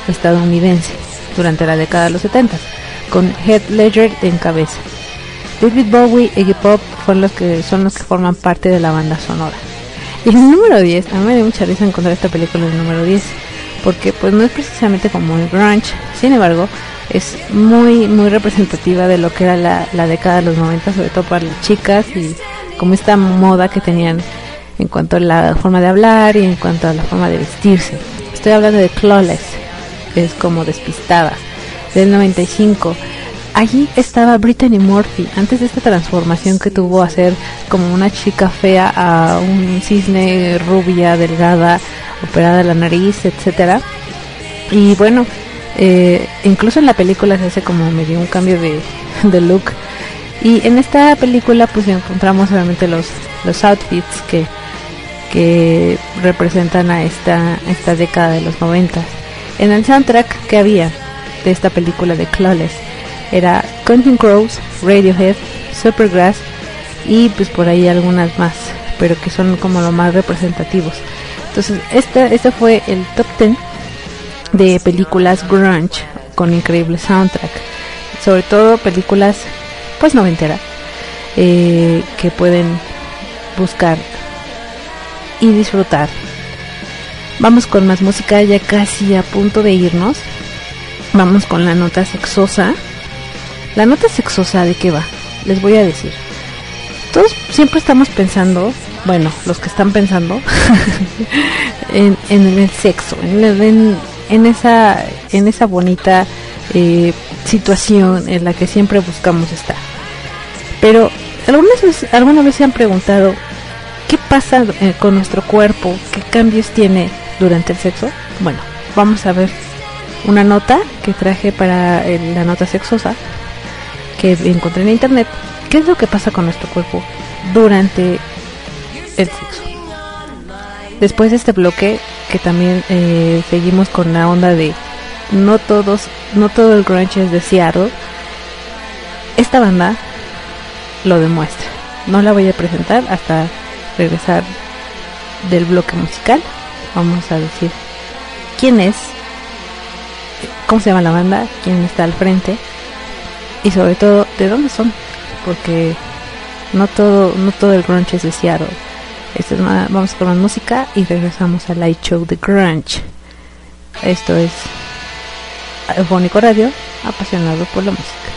estadounidense durante la década de los 70 con Heath Ledger en cabeza. David Bowie y Iggy Pop son los que forman parte de la banda sonora. Y el número 10, a mí me dio mucha risa encontrar esta película en el número 10, porque pues no es precisamente como el grunge, sin embargo, es muy muy representativa de lo que era la, la década de los 90, sobre todo para las chicas y como esta moda que tenían en cuanto a la forma de hablar y en cuanto a la forma de vestirse. Estoy hablando de Clawless, que es como despistada, del 95. Allí estaba Brittany Murphy, antes de esta transformación que tuvo a ser como una chica fea a un cisne rubia, delgada, operada la nariz, etcétera. Y bueno, eh, incluso en la película se hace como medio un cambio de, de look. Y en esta película pues encontramos obviamente los, los outfits que, que representan a esta, esta década de los 90. En el soundtrack que había de esta película de Clawless era Counting Crows, Radiohead, Supergrass y pues por ahí algunas más, pero que son como los más representativos. Entonces, este, este fue el top 10 de películas grunge con increíble soundtrack. Sobre todo películas pues noventera eh, que pueden buscar y disfrutar. Vamos con más música ya casi a punto de irnos. Vamos con la nota sexosa. La nota sexosa de qué va? Les voy a decir. Todos siempre estamos pensando, bueno, los que están pensando en, en el sexo, en, en- esa en esa bonita eh, situación en la que siempre buscamos estar. Pero algunas veces, alguna vez se han preguntado qué pasa eh, con nuestro cuerpo, qué cambios tiene durante el sexo. Bueno, vamos a ver una nota que traje para eh, la nota sexosa que encontré en internet. ¿Qué es lo que pasa con nuestro cuerpo durante el sexo. Después de este bloque, que también eh, seguimos con la onda de no todos, no todo el grunge es de Seattle. Esta banda lo demuestra. No la voy a presentar hasta regresar del bloque musical. Vamos a decir quién es, cómo se llama la banda, quién está al frente y sobre todo de dónde son, porque no todo, no todo el grunge es de Seattle. Esto es una- vamos con más música y regresamos al Light Show de Grunge. Esto es Eufónico Radio, apasionado por la música.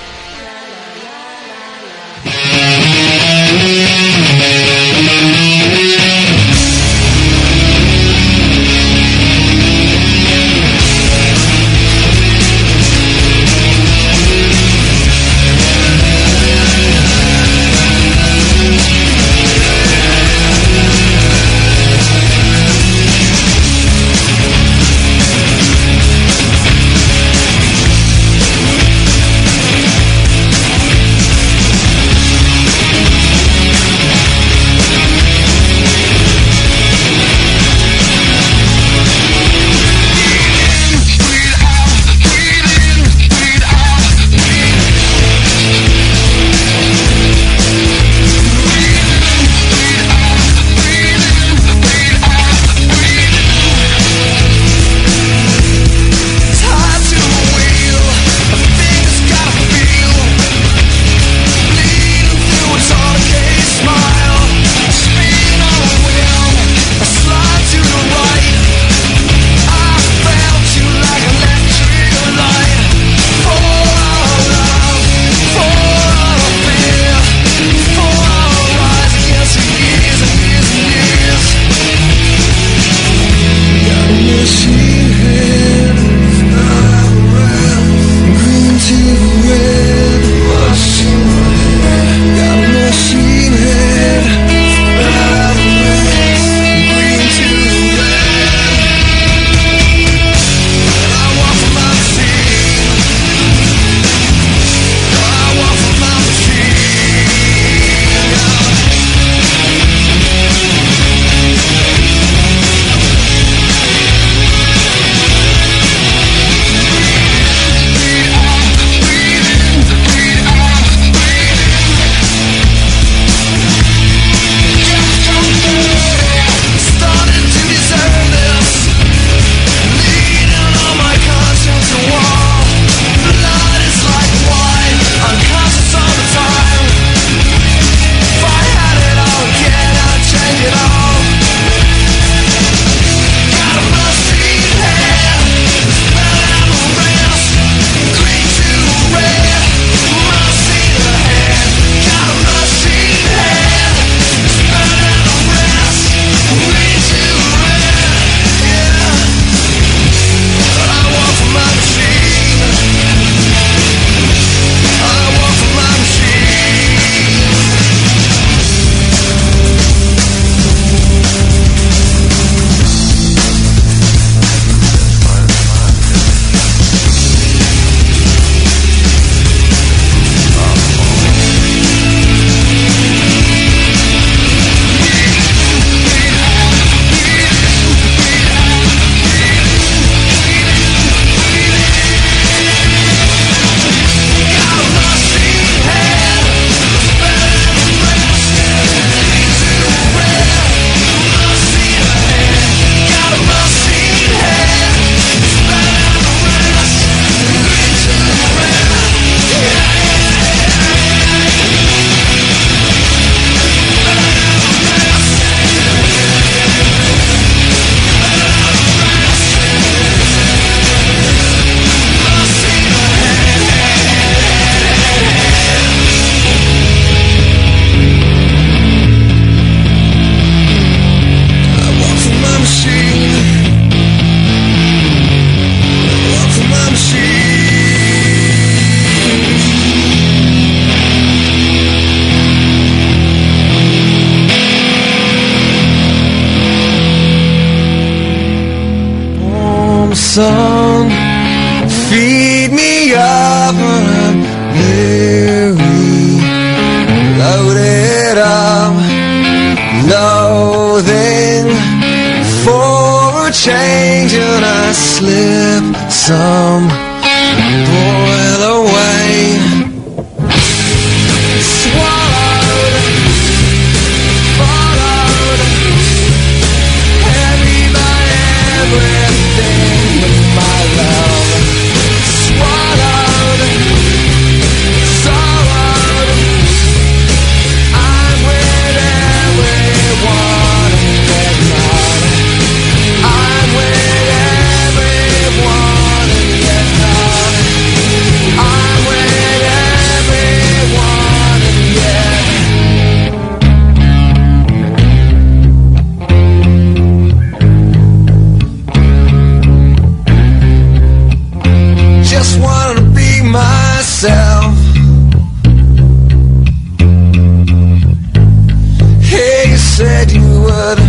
would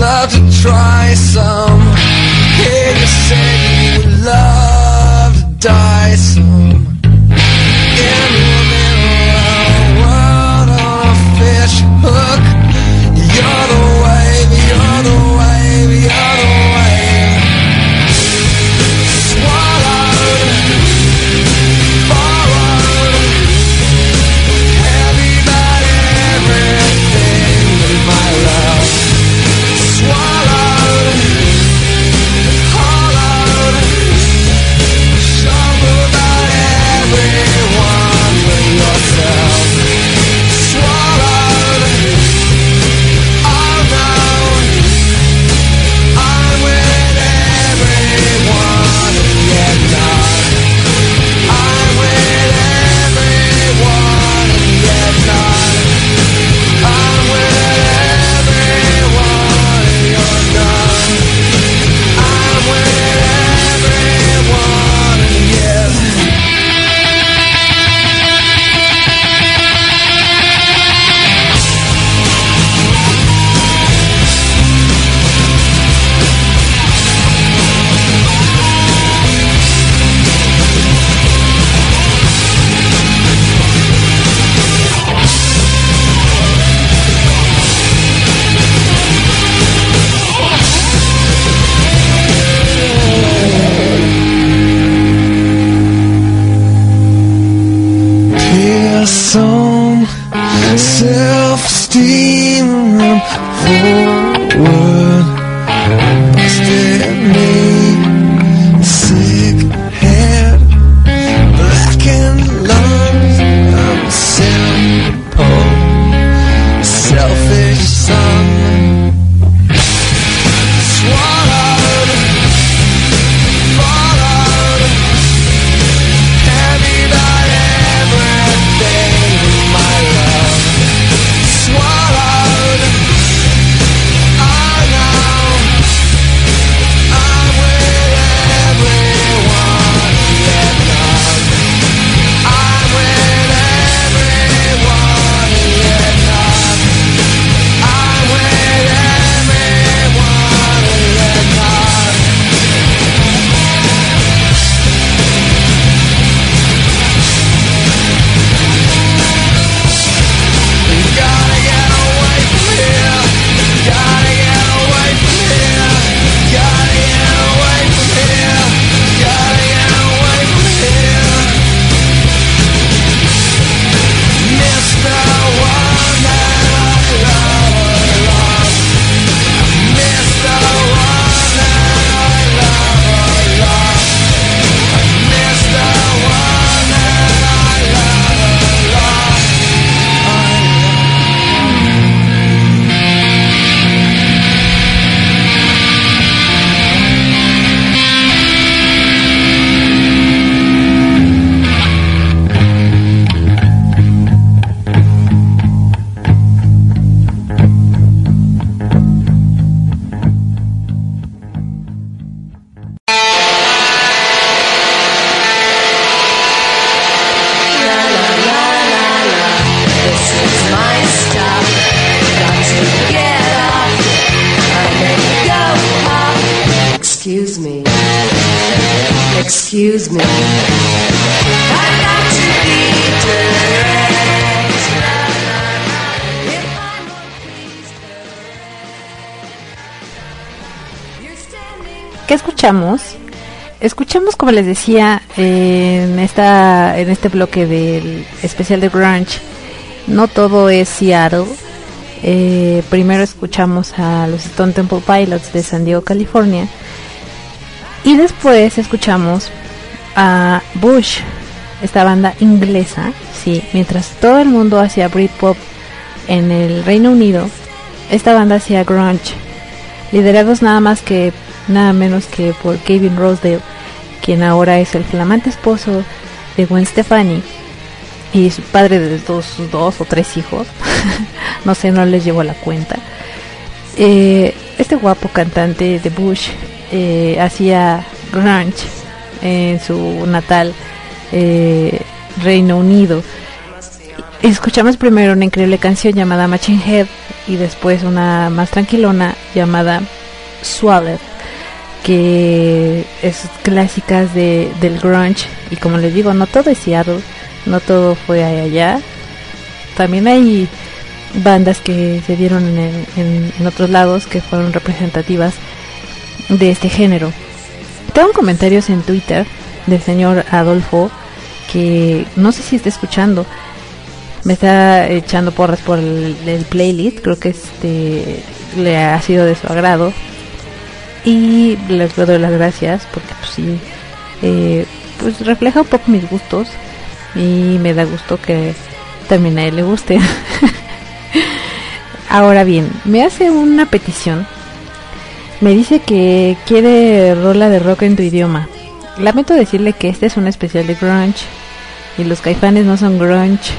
love to try some. Hear you said you would love to die some. Escuchamos? Escuchamos, como les decía, en esta en este bloque del especial de grunge, no todo es Seattle. Eh, primero escuchamos a los Stone Temple Pilots de San Diego, California, y después escuchamos a Bush, esta banda inglesa, sí, mientras todo el mundo hacía Britpop en el Reino Unido, esta banda hacía grunge, liderados nada más que nada menos que por Kevin Rosedale, quien ahora es el flamante esposo de Gwen Stefani y su padre de dos, dos o tres hijos, no sé, no les llevo la cuenta. Eh, este guapo cantante de Bush eh, hacía grunge en su natal eh, Reino Unido. Escuchamos primero una increíble canción llamada Machine Head y después una más tranquilona llamada Swallowed, que es clásicas de, del grunge y como les digo, no todo es Seattle, no todo fue allá. También hay bandas que se dieron en, en- en otros lados que fueron representativas de este género. Tengo comentarios en Twitter del señor Adolfo que no sé si está escuchando. Me está echando porras por el, el playlist, creo que este le ha sido de su agrado. Y les doy las gracias porque pues sí, eh, pues refleja un poco mis gustos y me da gusto que también a él le guste. Ahora bien, me hace una petición. Me dice que quiere rola de rock en tu idioma. Lamento decirle que este es un especial de grunge y los caifanes no son grunge.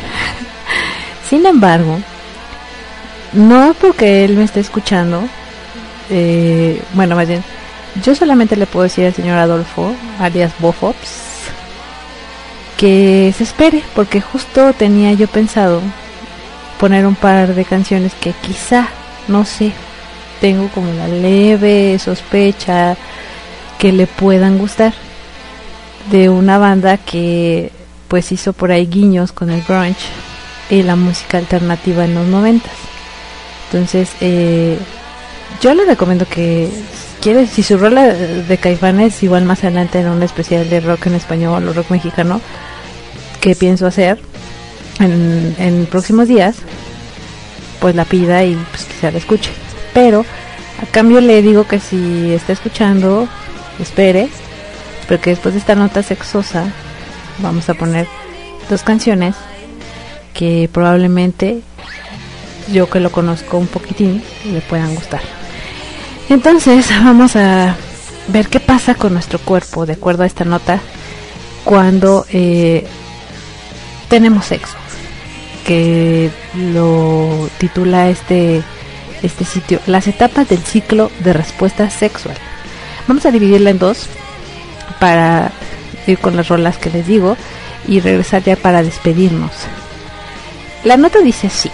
Sin embargo, no porque él me esté escuchando, eh, bueno, más bien, yo solamente le puedo decir al señor Adolfo, alias Bofops, que se espere, porque justo tenía yo pensado poner un par de canciones que quizá, no sé, tengo como la leve sospecha que le puedan gustar de una banda que pues hizo por ahí guiños con el grunge y la música alternativa en los noventas. Entonces, eh, yo le recomiendo que quiere, si su rola de Caifanes igual más adelante en un especial de rock en español o rock mexicano que pienso hacer en, próximos días, pues la pida y pues quizá la escuche. Pero a cambio le digo que si está escuchando, espere, porque después de esta nota sexosa vamos a poner dos canciones que probablemente yo que lo conozco un poquitín le puedan gustar. Entonces vamos a ver qué pasa con nuestro cuerpo de acuerdo a esta nota cuando eh, tenemos sexo, que lo titula este este sitio las etapas del ciclo de respuesta sexual. Vamos a dividirla en dos para ir con las rolas que les digo y regresar ya para despedirnos. La nota dice así.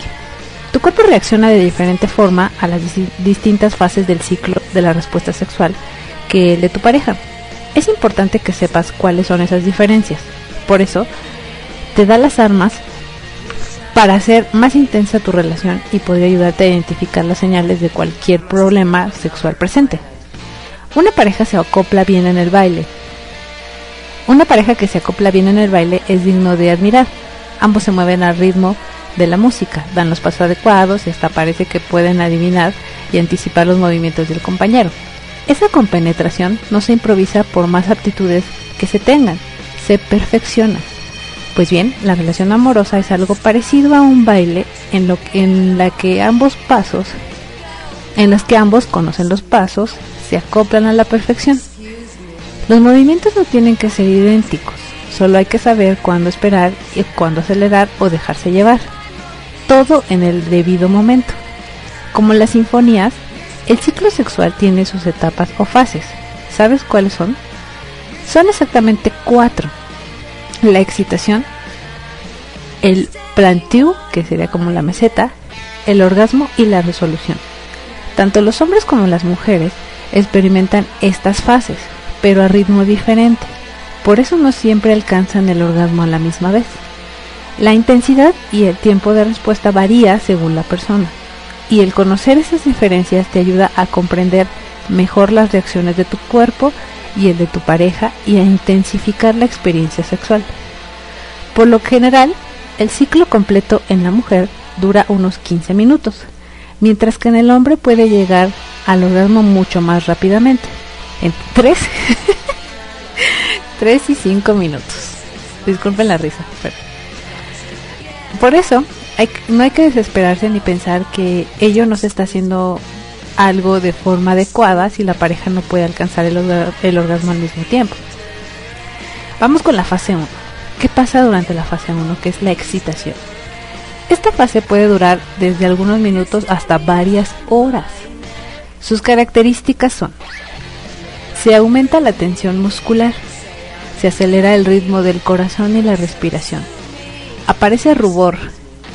Cuerpo reacciona de diferente forma a las dis- distintas fases del ciclo de la respuesta sexual que el de tu pareja. Es importante que sepas cuáles son esas diferencias. Por eso, te da las armas para hacer más intensa tu relación y podría ayudarte a identificar las señales de cualquier problema sexual presente. Una pareja se acopla bien en el baile. Una pareja que se acopla bien en el baile es digno de admirar. Ambos se mueven al ritmo de la música, dan los pasos adecuados y hasta parece que pueden adivinar y anticipar los movimientos del compañero. Esa compenetración no se improvisa por más aptitudes que se tengan, se perfecciona. Pues bien, la relación amorosa es algo parecido a un baile en, lo, en la que ambos pasos, en los que ambos conocen los pasos, se acoplan a la perfección. Los movimientos no tienen que ser idénticos, solo hay que saber cuándo esperar y cuándo acelerar o dejarse llevar. Todo en el debido momento. Como las sinfonías, el ciclo sexual tiene sus etapas o fases. ¿Sabes cuáles son? Son exactamente cuatro. La excitación, el plantiu, que sería como la meseta, el orgasmo y la resolución. Tanto los hombres como las mujeres experimentan estas fases, pero a ritmo diferente. Por eso no siempre alcanzan el orgasmo a la misma vez. La intensidad y el tiempo de respuesta varía según la persona, y el conocer esas diferencias te ayuda a comprender mejor las reacciones de tu cuerpo y el de tu pareja y a intensificar la experiencia sexual. Por lo general, el ciclo completo en la mujer dura unos 15 minutos, mientras que en el hombre puede llegar al orgasmo mucho más rápidamente, en 3, 3 y 5 minutos. Disculpen la risa. Por eso, no hay que desesperarse ni pensar que ello no se está haciendo algo de forma adecuada si la pareja no puede alcanzar el, el orgasmo al mismo tiempo. Vamos con la fase 1. ¿Qué pasa durante la fase 1? Que es la excitación. Esta fase puede durar desde algunos minutos hasta varias horas. Sus características son, se aumenta la tensión muscular, se acelera el ritmo del corazón y la respiración, aparece rubor,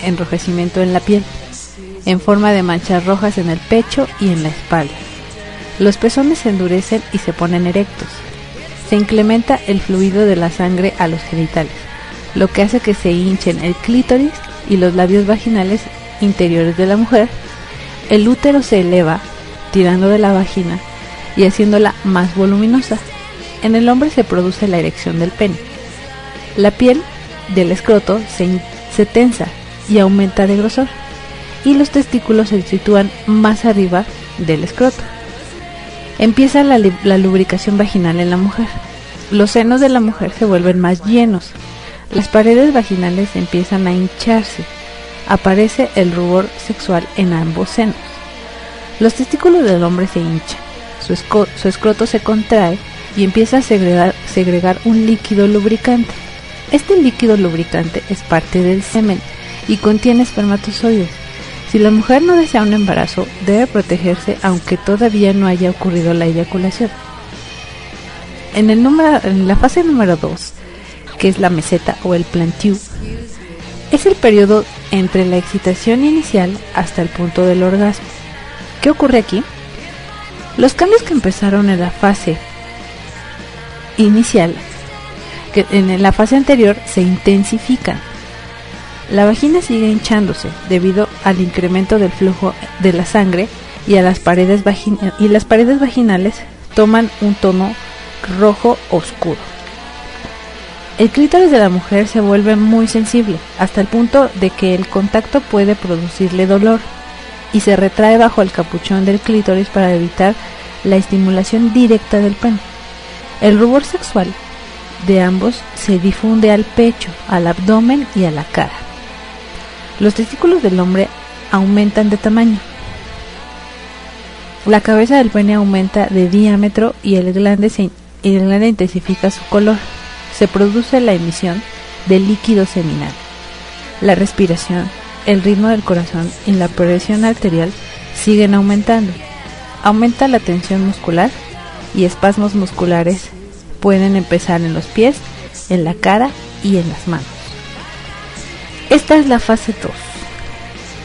enrojecimiento en la piel, en forma de manchas rojas en el pecho y en la espalda. Los pezones se endurecen y se ponen erectos. Se incrementa el fluido de la sangre a los genitales, lo que hace que se hinchen el clítoris y los labios vaginales interiores de la mujer. El útero se eleva, tirando de la vagina y haciéndola más voluminosa. En el hombre se produce la erección del pene. La piel del escroto se, se tensa y aumenta de grosor y los testículos se sitúan más arriba del escroto. Empieza la, lubricación vaginal en la mujer. Los senos de la mujer se vuelven más llenos. Las paredes vaginales empiezan a hincharse. Aparece el rubor sexual en ambos senos. Los testículos del hombre se hinchan. Su, su escroto se contrae y empieza a segregar, segregar un líquido lubricante. Este líquido lubricante es parte del semen y contiene espermatozoides. Si la mujer no desea un embarazo, debe protegerse aunque todavía no haya ocurrido la eyaculación. En, el número, en la fase número 2, que es la meseta o el plantiu, es el periodo entre la excitación inicial hasta el punto del orgasmo. ¿Qué ocurre aquí? Los cambios que empezaron en la fase inicial, en la fase anterior se intensifican. La vagina sigue hinchándose debido al incremento del flujo de la sangre y a las paredes y las paredes vaginales toman un tono rojo oscuro. El clítoris de la mujer se vuelve muy sensible hasta el punto de que el contacto puede producirle dolor y se retrae bajo el capuchón del clítoris para evitar la estimulación directa del pene. El rubor sexual de ambos se difunde al pecho, al abdomen y a la cara. Los testículos del hombre aumentan de tamaño. La cabeza del pene aumenta de diámetro y el glande, se, intensifica su color. Se produce la emisión de líquido seminal. La respiración, el ritmo del corazón y la presión arterial siguen aumentando. Aumenta la tensión muscular y espasmos musculares pueden empezar en los pies, en la cara y en las manos. Esta es la fase 2.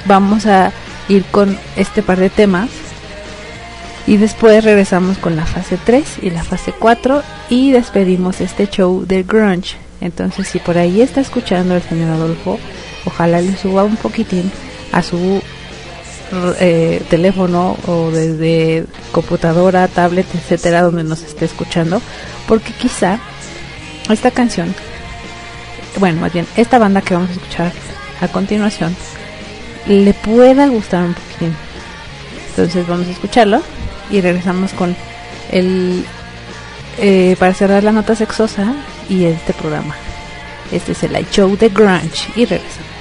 Vamos a ir con este par de temas y después regresamos con la fase 3 y la fase 4 y despedimos este show de grunge. Entonces si por ahí está escuchando el señor Adolfo, ojalá le suba un poquitín a su eh, teléfono o desde computadora, tablet, etcétera, donde nos esté escuchando, porque quizá esta canción, bueno, más bien esta banda que vamos a escuchar a continuación, le pueda gustar un poquitín. Entonces vamos a escucharlo y regresamos con el eh, para cerrar la nota sexosa y este programa. Este es el I Show de Grunge y regresamos.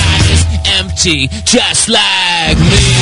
Just like me.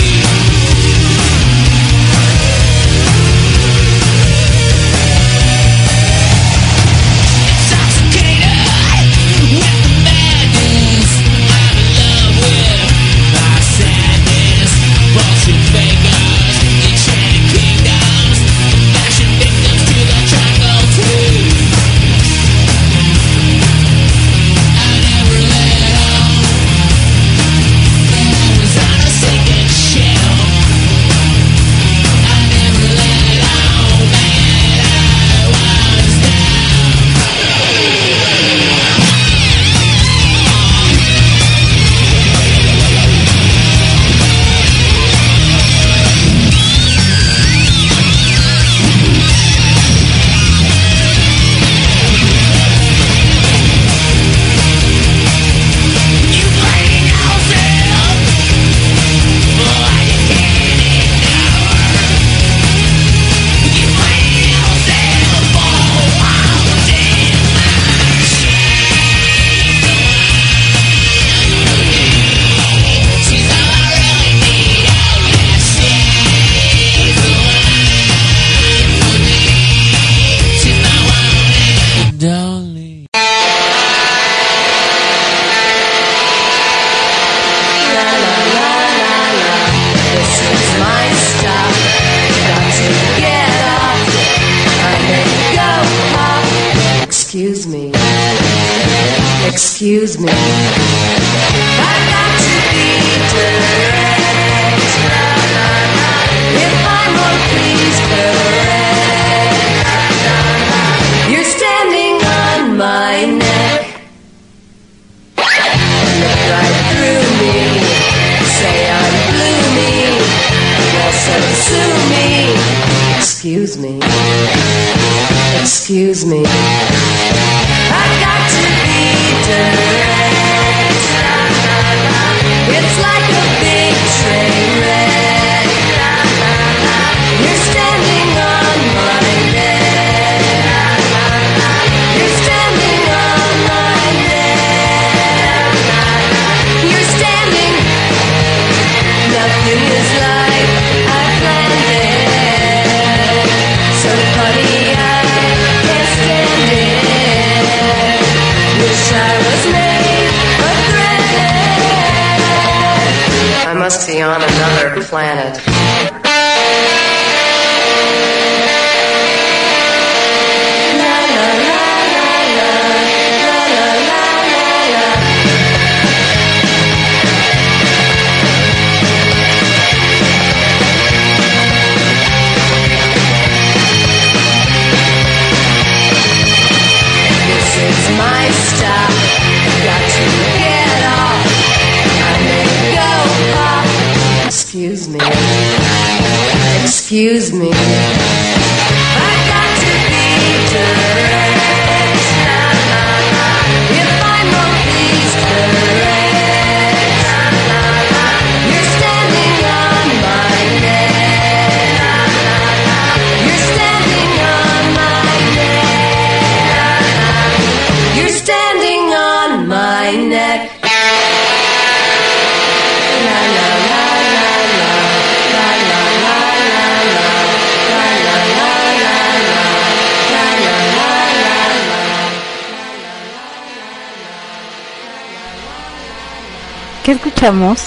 Escuchamos?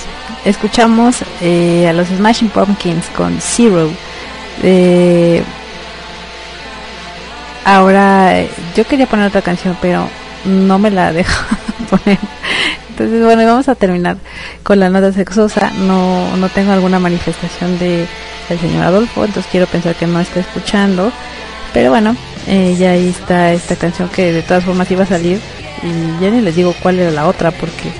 Escuchamos eh, a los Smashing Pumpkins con Zero. Eh, ahora, yo quería poner otra canción, pero no me la dejo poner. Entonces, bueno, vamos a terminar con la nota sexosa. No, no tengo alguna manifestación de del señor Adolfo, entonces quiero pensar que no está escuchando. Pero bueno, eh, ya ahí está esta canción que de todas formas iba a salir. Y ya ni les digo cuál era la otra, porque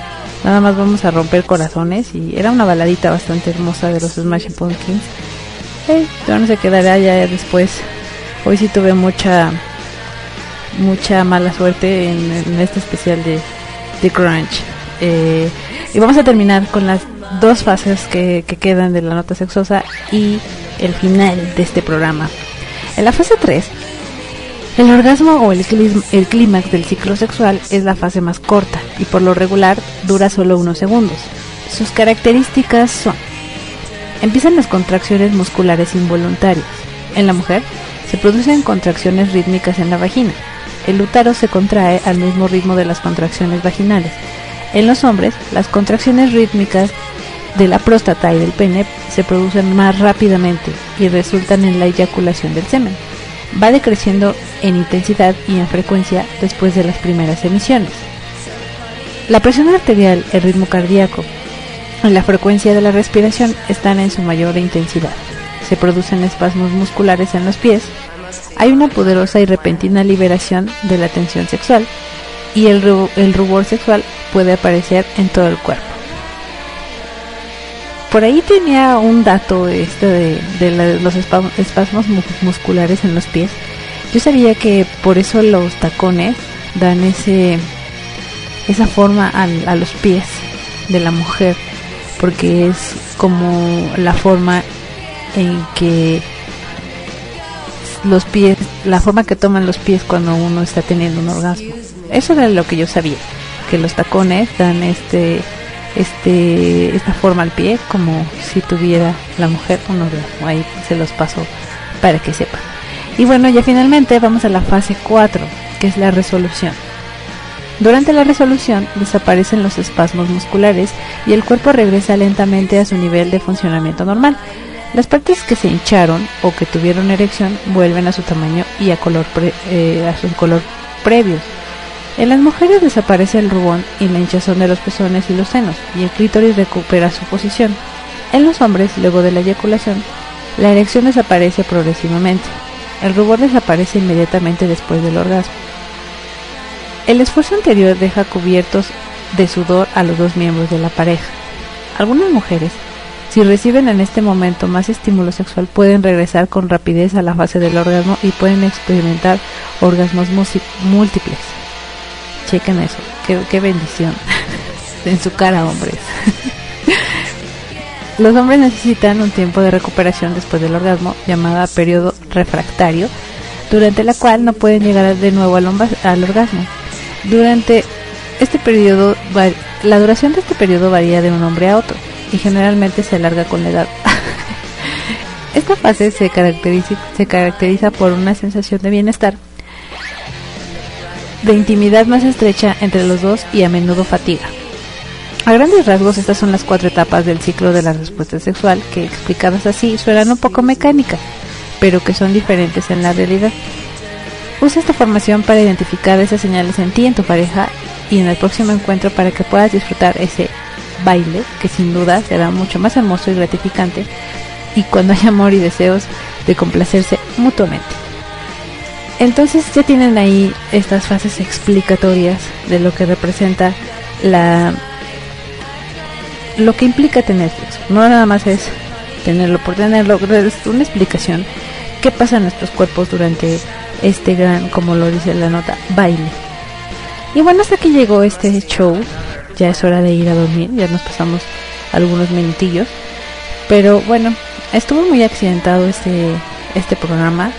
nada más vamos a romper corazones. Y era una baladita bastante hermosa de los Smashing Pumpkins. Eh, pero no se quedará ya después. Hoy sí tuve mucha mucha mala suerte en, este especial de, de Grunge. Eh, y vamos a terminar con las dos fases que, que quedan de la nota sexosa y el final de este programa. En la fase 3, el orgasmo o el clímax del ciclo sexual es la fase más corta. Y por lo regular dura solo unos segundos. Sus características son Empiezan las contracciones musculares involuntarias. En la mujer se producen contracciones rítmicas en la vagina. El útero se contrae al mismo ritmo de las contracciones vaginales. En los hombres, las contracciones rítmicas de la próstata y del pene se producen más rápidamente y resultan en la eyaculación del semen. Va decreciendo en intensidad y en frecuencia después de las primeras emisiones. La presión arterial, el ritmo cardíaco y la frecuencia de la respiración están en su mayor intensidad. Se producen espasmos musculares en los pies. Hay una poderosa y repentina liberación de la tensión sexual y el, ru- el rubor sexual puede aparecer en todo el cuerpo. Por ahí tenía un dato este de, los espa- espasmos mu- musculares en los pies. Yo sabía que por eso los tacones dan ese esa forma al- a los pies de la mujer porque es como la forma en que los pies, la forma que toman los pies cuando uno está teniendo un orgasmo. Eso era lo que yo sabía, que los tacones dan este este esta forma al pie como si tuviera la mujer un orgasmo. Ahí se los paso para que sepan. Y bueno, ya finalmente vamos a la fase 4, que es la resolución. Durante la resolución desaparecen los espasmos musculares y el cuerpo regresa lentamente a su nivel de funcionamiento normal. Las partes que se hincharon o que tuvieron erección vuelven a su tamaño y a, color eh, a su color previos. En las mujeres desaparece el rubón y la hinchazón de los pezones y los senos y el clítoris recupera su posición. En los hombres, luego de la eyaculación, la erección desaparece progresivamente. El rubor desaparece inmediatamente después del orgasmo. El esfuerzo anterior deja cubiertos de sudor a los dos miembros de la pareja. Algunas mujeres, si reciben en este momento más estímulo sexual, pueden regresar con rapidez a la fase del orgasmo y pueden experimentar orgasmos múltiples. Chequen eso, qué, bendición. en su cara, hombres. Los hombres necesitan un tiempo de recuperación después del orgasmo, llamada periodo refractario, durante la cual no pueden llegar de nuevo al orgasmo. Durante este periodo, la duración de este periodo varía de un hombre a otro y generalmente se alarga con la edad. Esta fase se caracteriza, se caracteriza por una sensación de bienestar, de intimidad más estrecha entre los dos y a menudo fatiga. A grandes rasgos, estas son las cuatro etapas del ciclo de la respuesta sexual que, explicadas así, suenan un poco mecánicas, pero que son diferentes en la realidad. Usa esta formación para identificar esas señales en ti en tu pareja y en el próximo encuentro para que puedas disfrutar ese baile que sin duda será mucho más hermoso y gratificante y cuando hay amor y deseos de complacerse mutuamente. Entonces ya tienen ahí estas fases explicatorias de lo que representa la lo que implica tener sexo. No nada más es tenerlo por tenerlo, es una explicación qué pasa en nuestros cuerpos durante este gran, como lo dice la nota, baile. Y bueno, hasta aquí llegó este show. Ya es hora de ir a dormir, ya nos pasamos algunos minutillos. Pero bueno, estuvo muy accidentado este, este programa.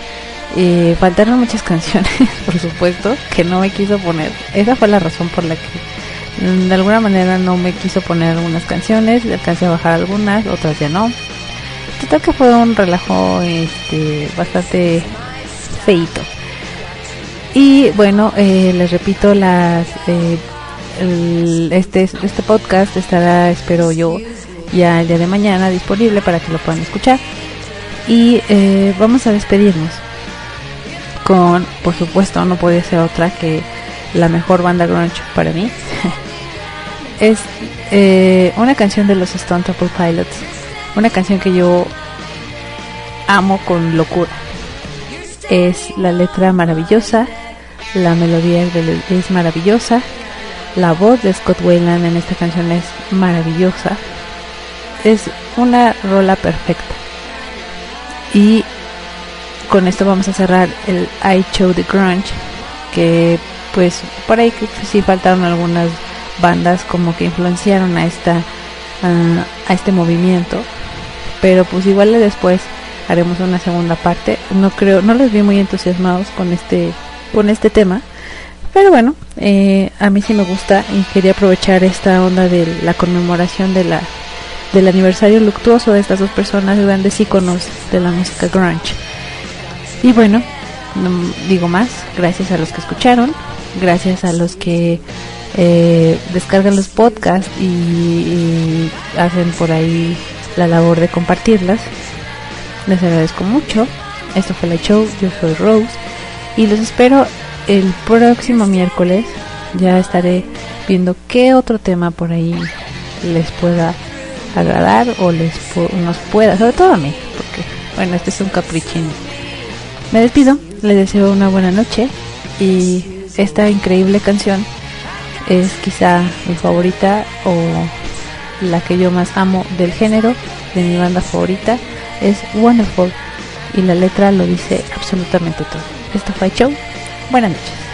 Eh, faltaron muchas canciones, por supuesto, que no me quiso poner. Esa fue la razón por la que mm, de alguna manera no me quiso poner algunas canciones. Alcancé a bajar algunas, otras ya no. Total que fue un relajo este, bastante feito. Y bueno, eh, les repito, las eh, el- este, este podcast estará, espero yo, ya el día de mañana disponible para que lo puedan escuchar. Y eh, vamos a despedirnos con, por supuesto, no puede ser otra que la mejor banda grunge para mí. es eh, una canción de los Stone Temple Pilots, una canción que yo amo con locura. Es la letra maravillosa, la melodía es maravillosa, la voz de Scott Wayland en esta canción es maravillosa. Es una rola perfecta. Y con esto vamos a cerrar el I Show the Grunge, que pues por ahí sí faltaron algunas bandas como que influenciaron a esta a este movimiento, pero pues igual después haremos una segunda parte. No creo, no los vi muy entusiasmados con este con este tema, Pero bueno, eh, a mí sí me gusta y quería aprovechar esta onda de la conmemoración de la del aniversario luctuoso de estas dos personas grandes íconos de la música grunge. Y bueno, no digo más, gracias a los que escucharon, gracias a los que eh, descargan los podcasts y hacen por ahí la labor de compartirlas. Les agradezco mucho. Esto fue la show, yo soy Rose y los espero el próximo miércoles. Ya estaré viendo qué otro tema por ahí les pueda agradar o les nos pueda, sobre todo a mí, porque bueno, este es un caprichín. Me despido, les deseo una buena noche y esta increíble canción es quizá mi favorita o la que yo más amo del género de mi banda favorita es Wonderful y la letra lo dice absolutamente todo. Esto fue Show. Buenas noches.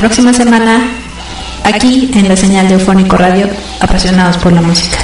Próxima semana aquí en la señal de Eufónico Radio, apasionados por la música.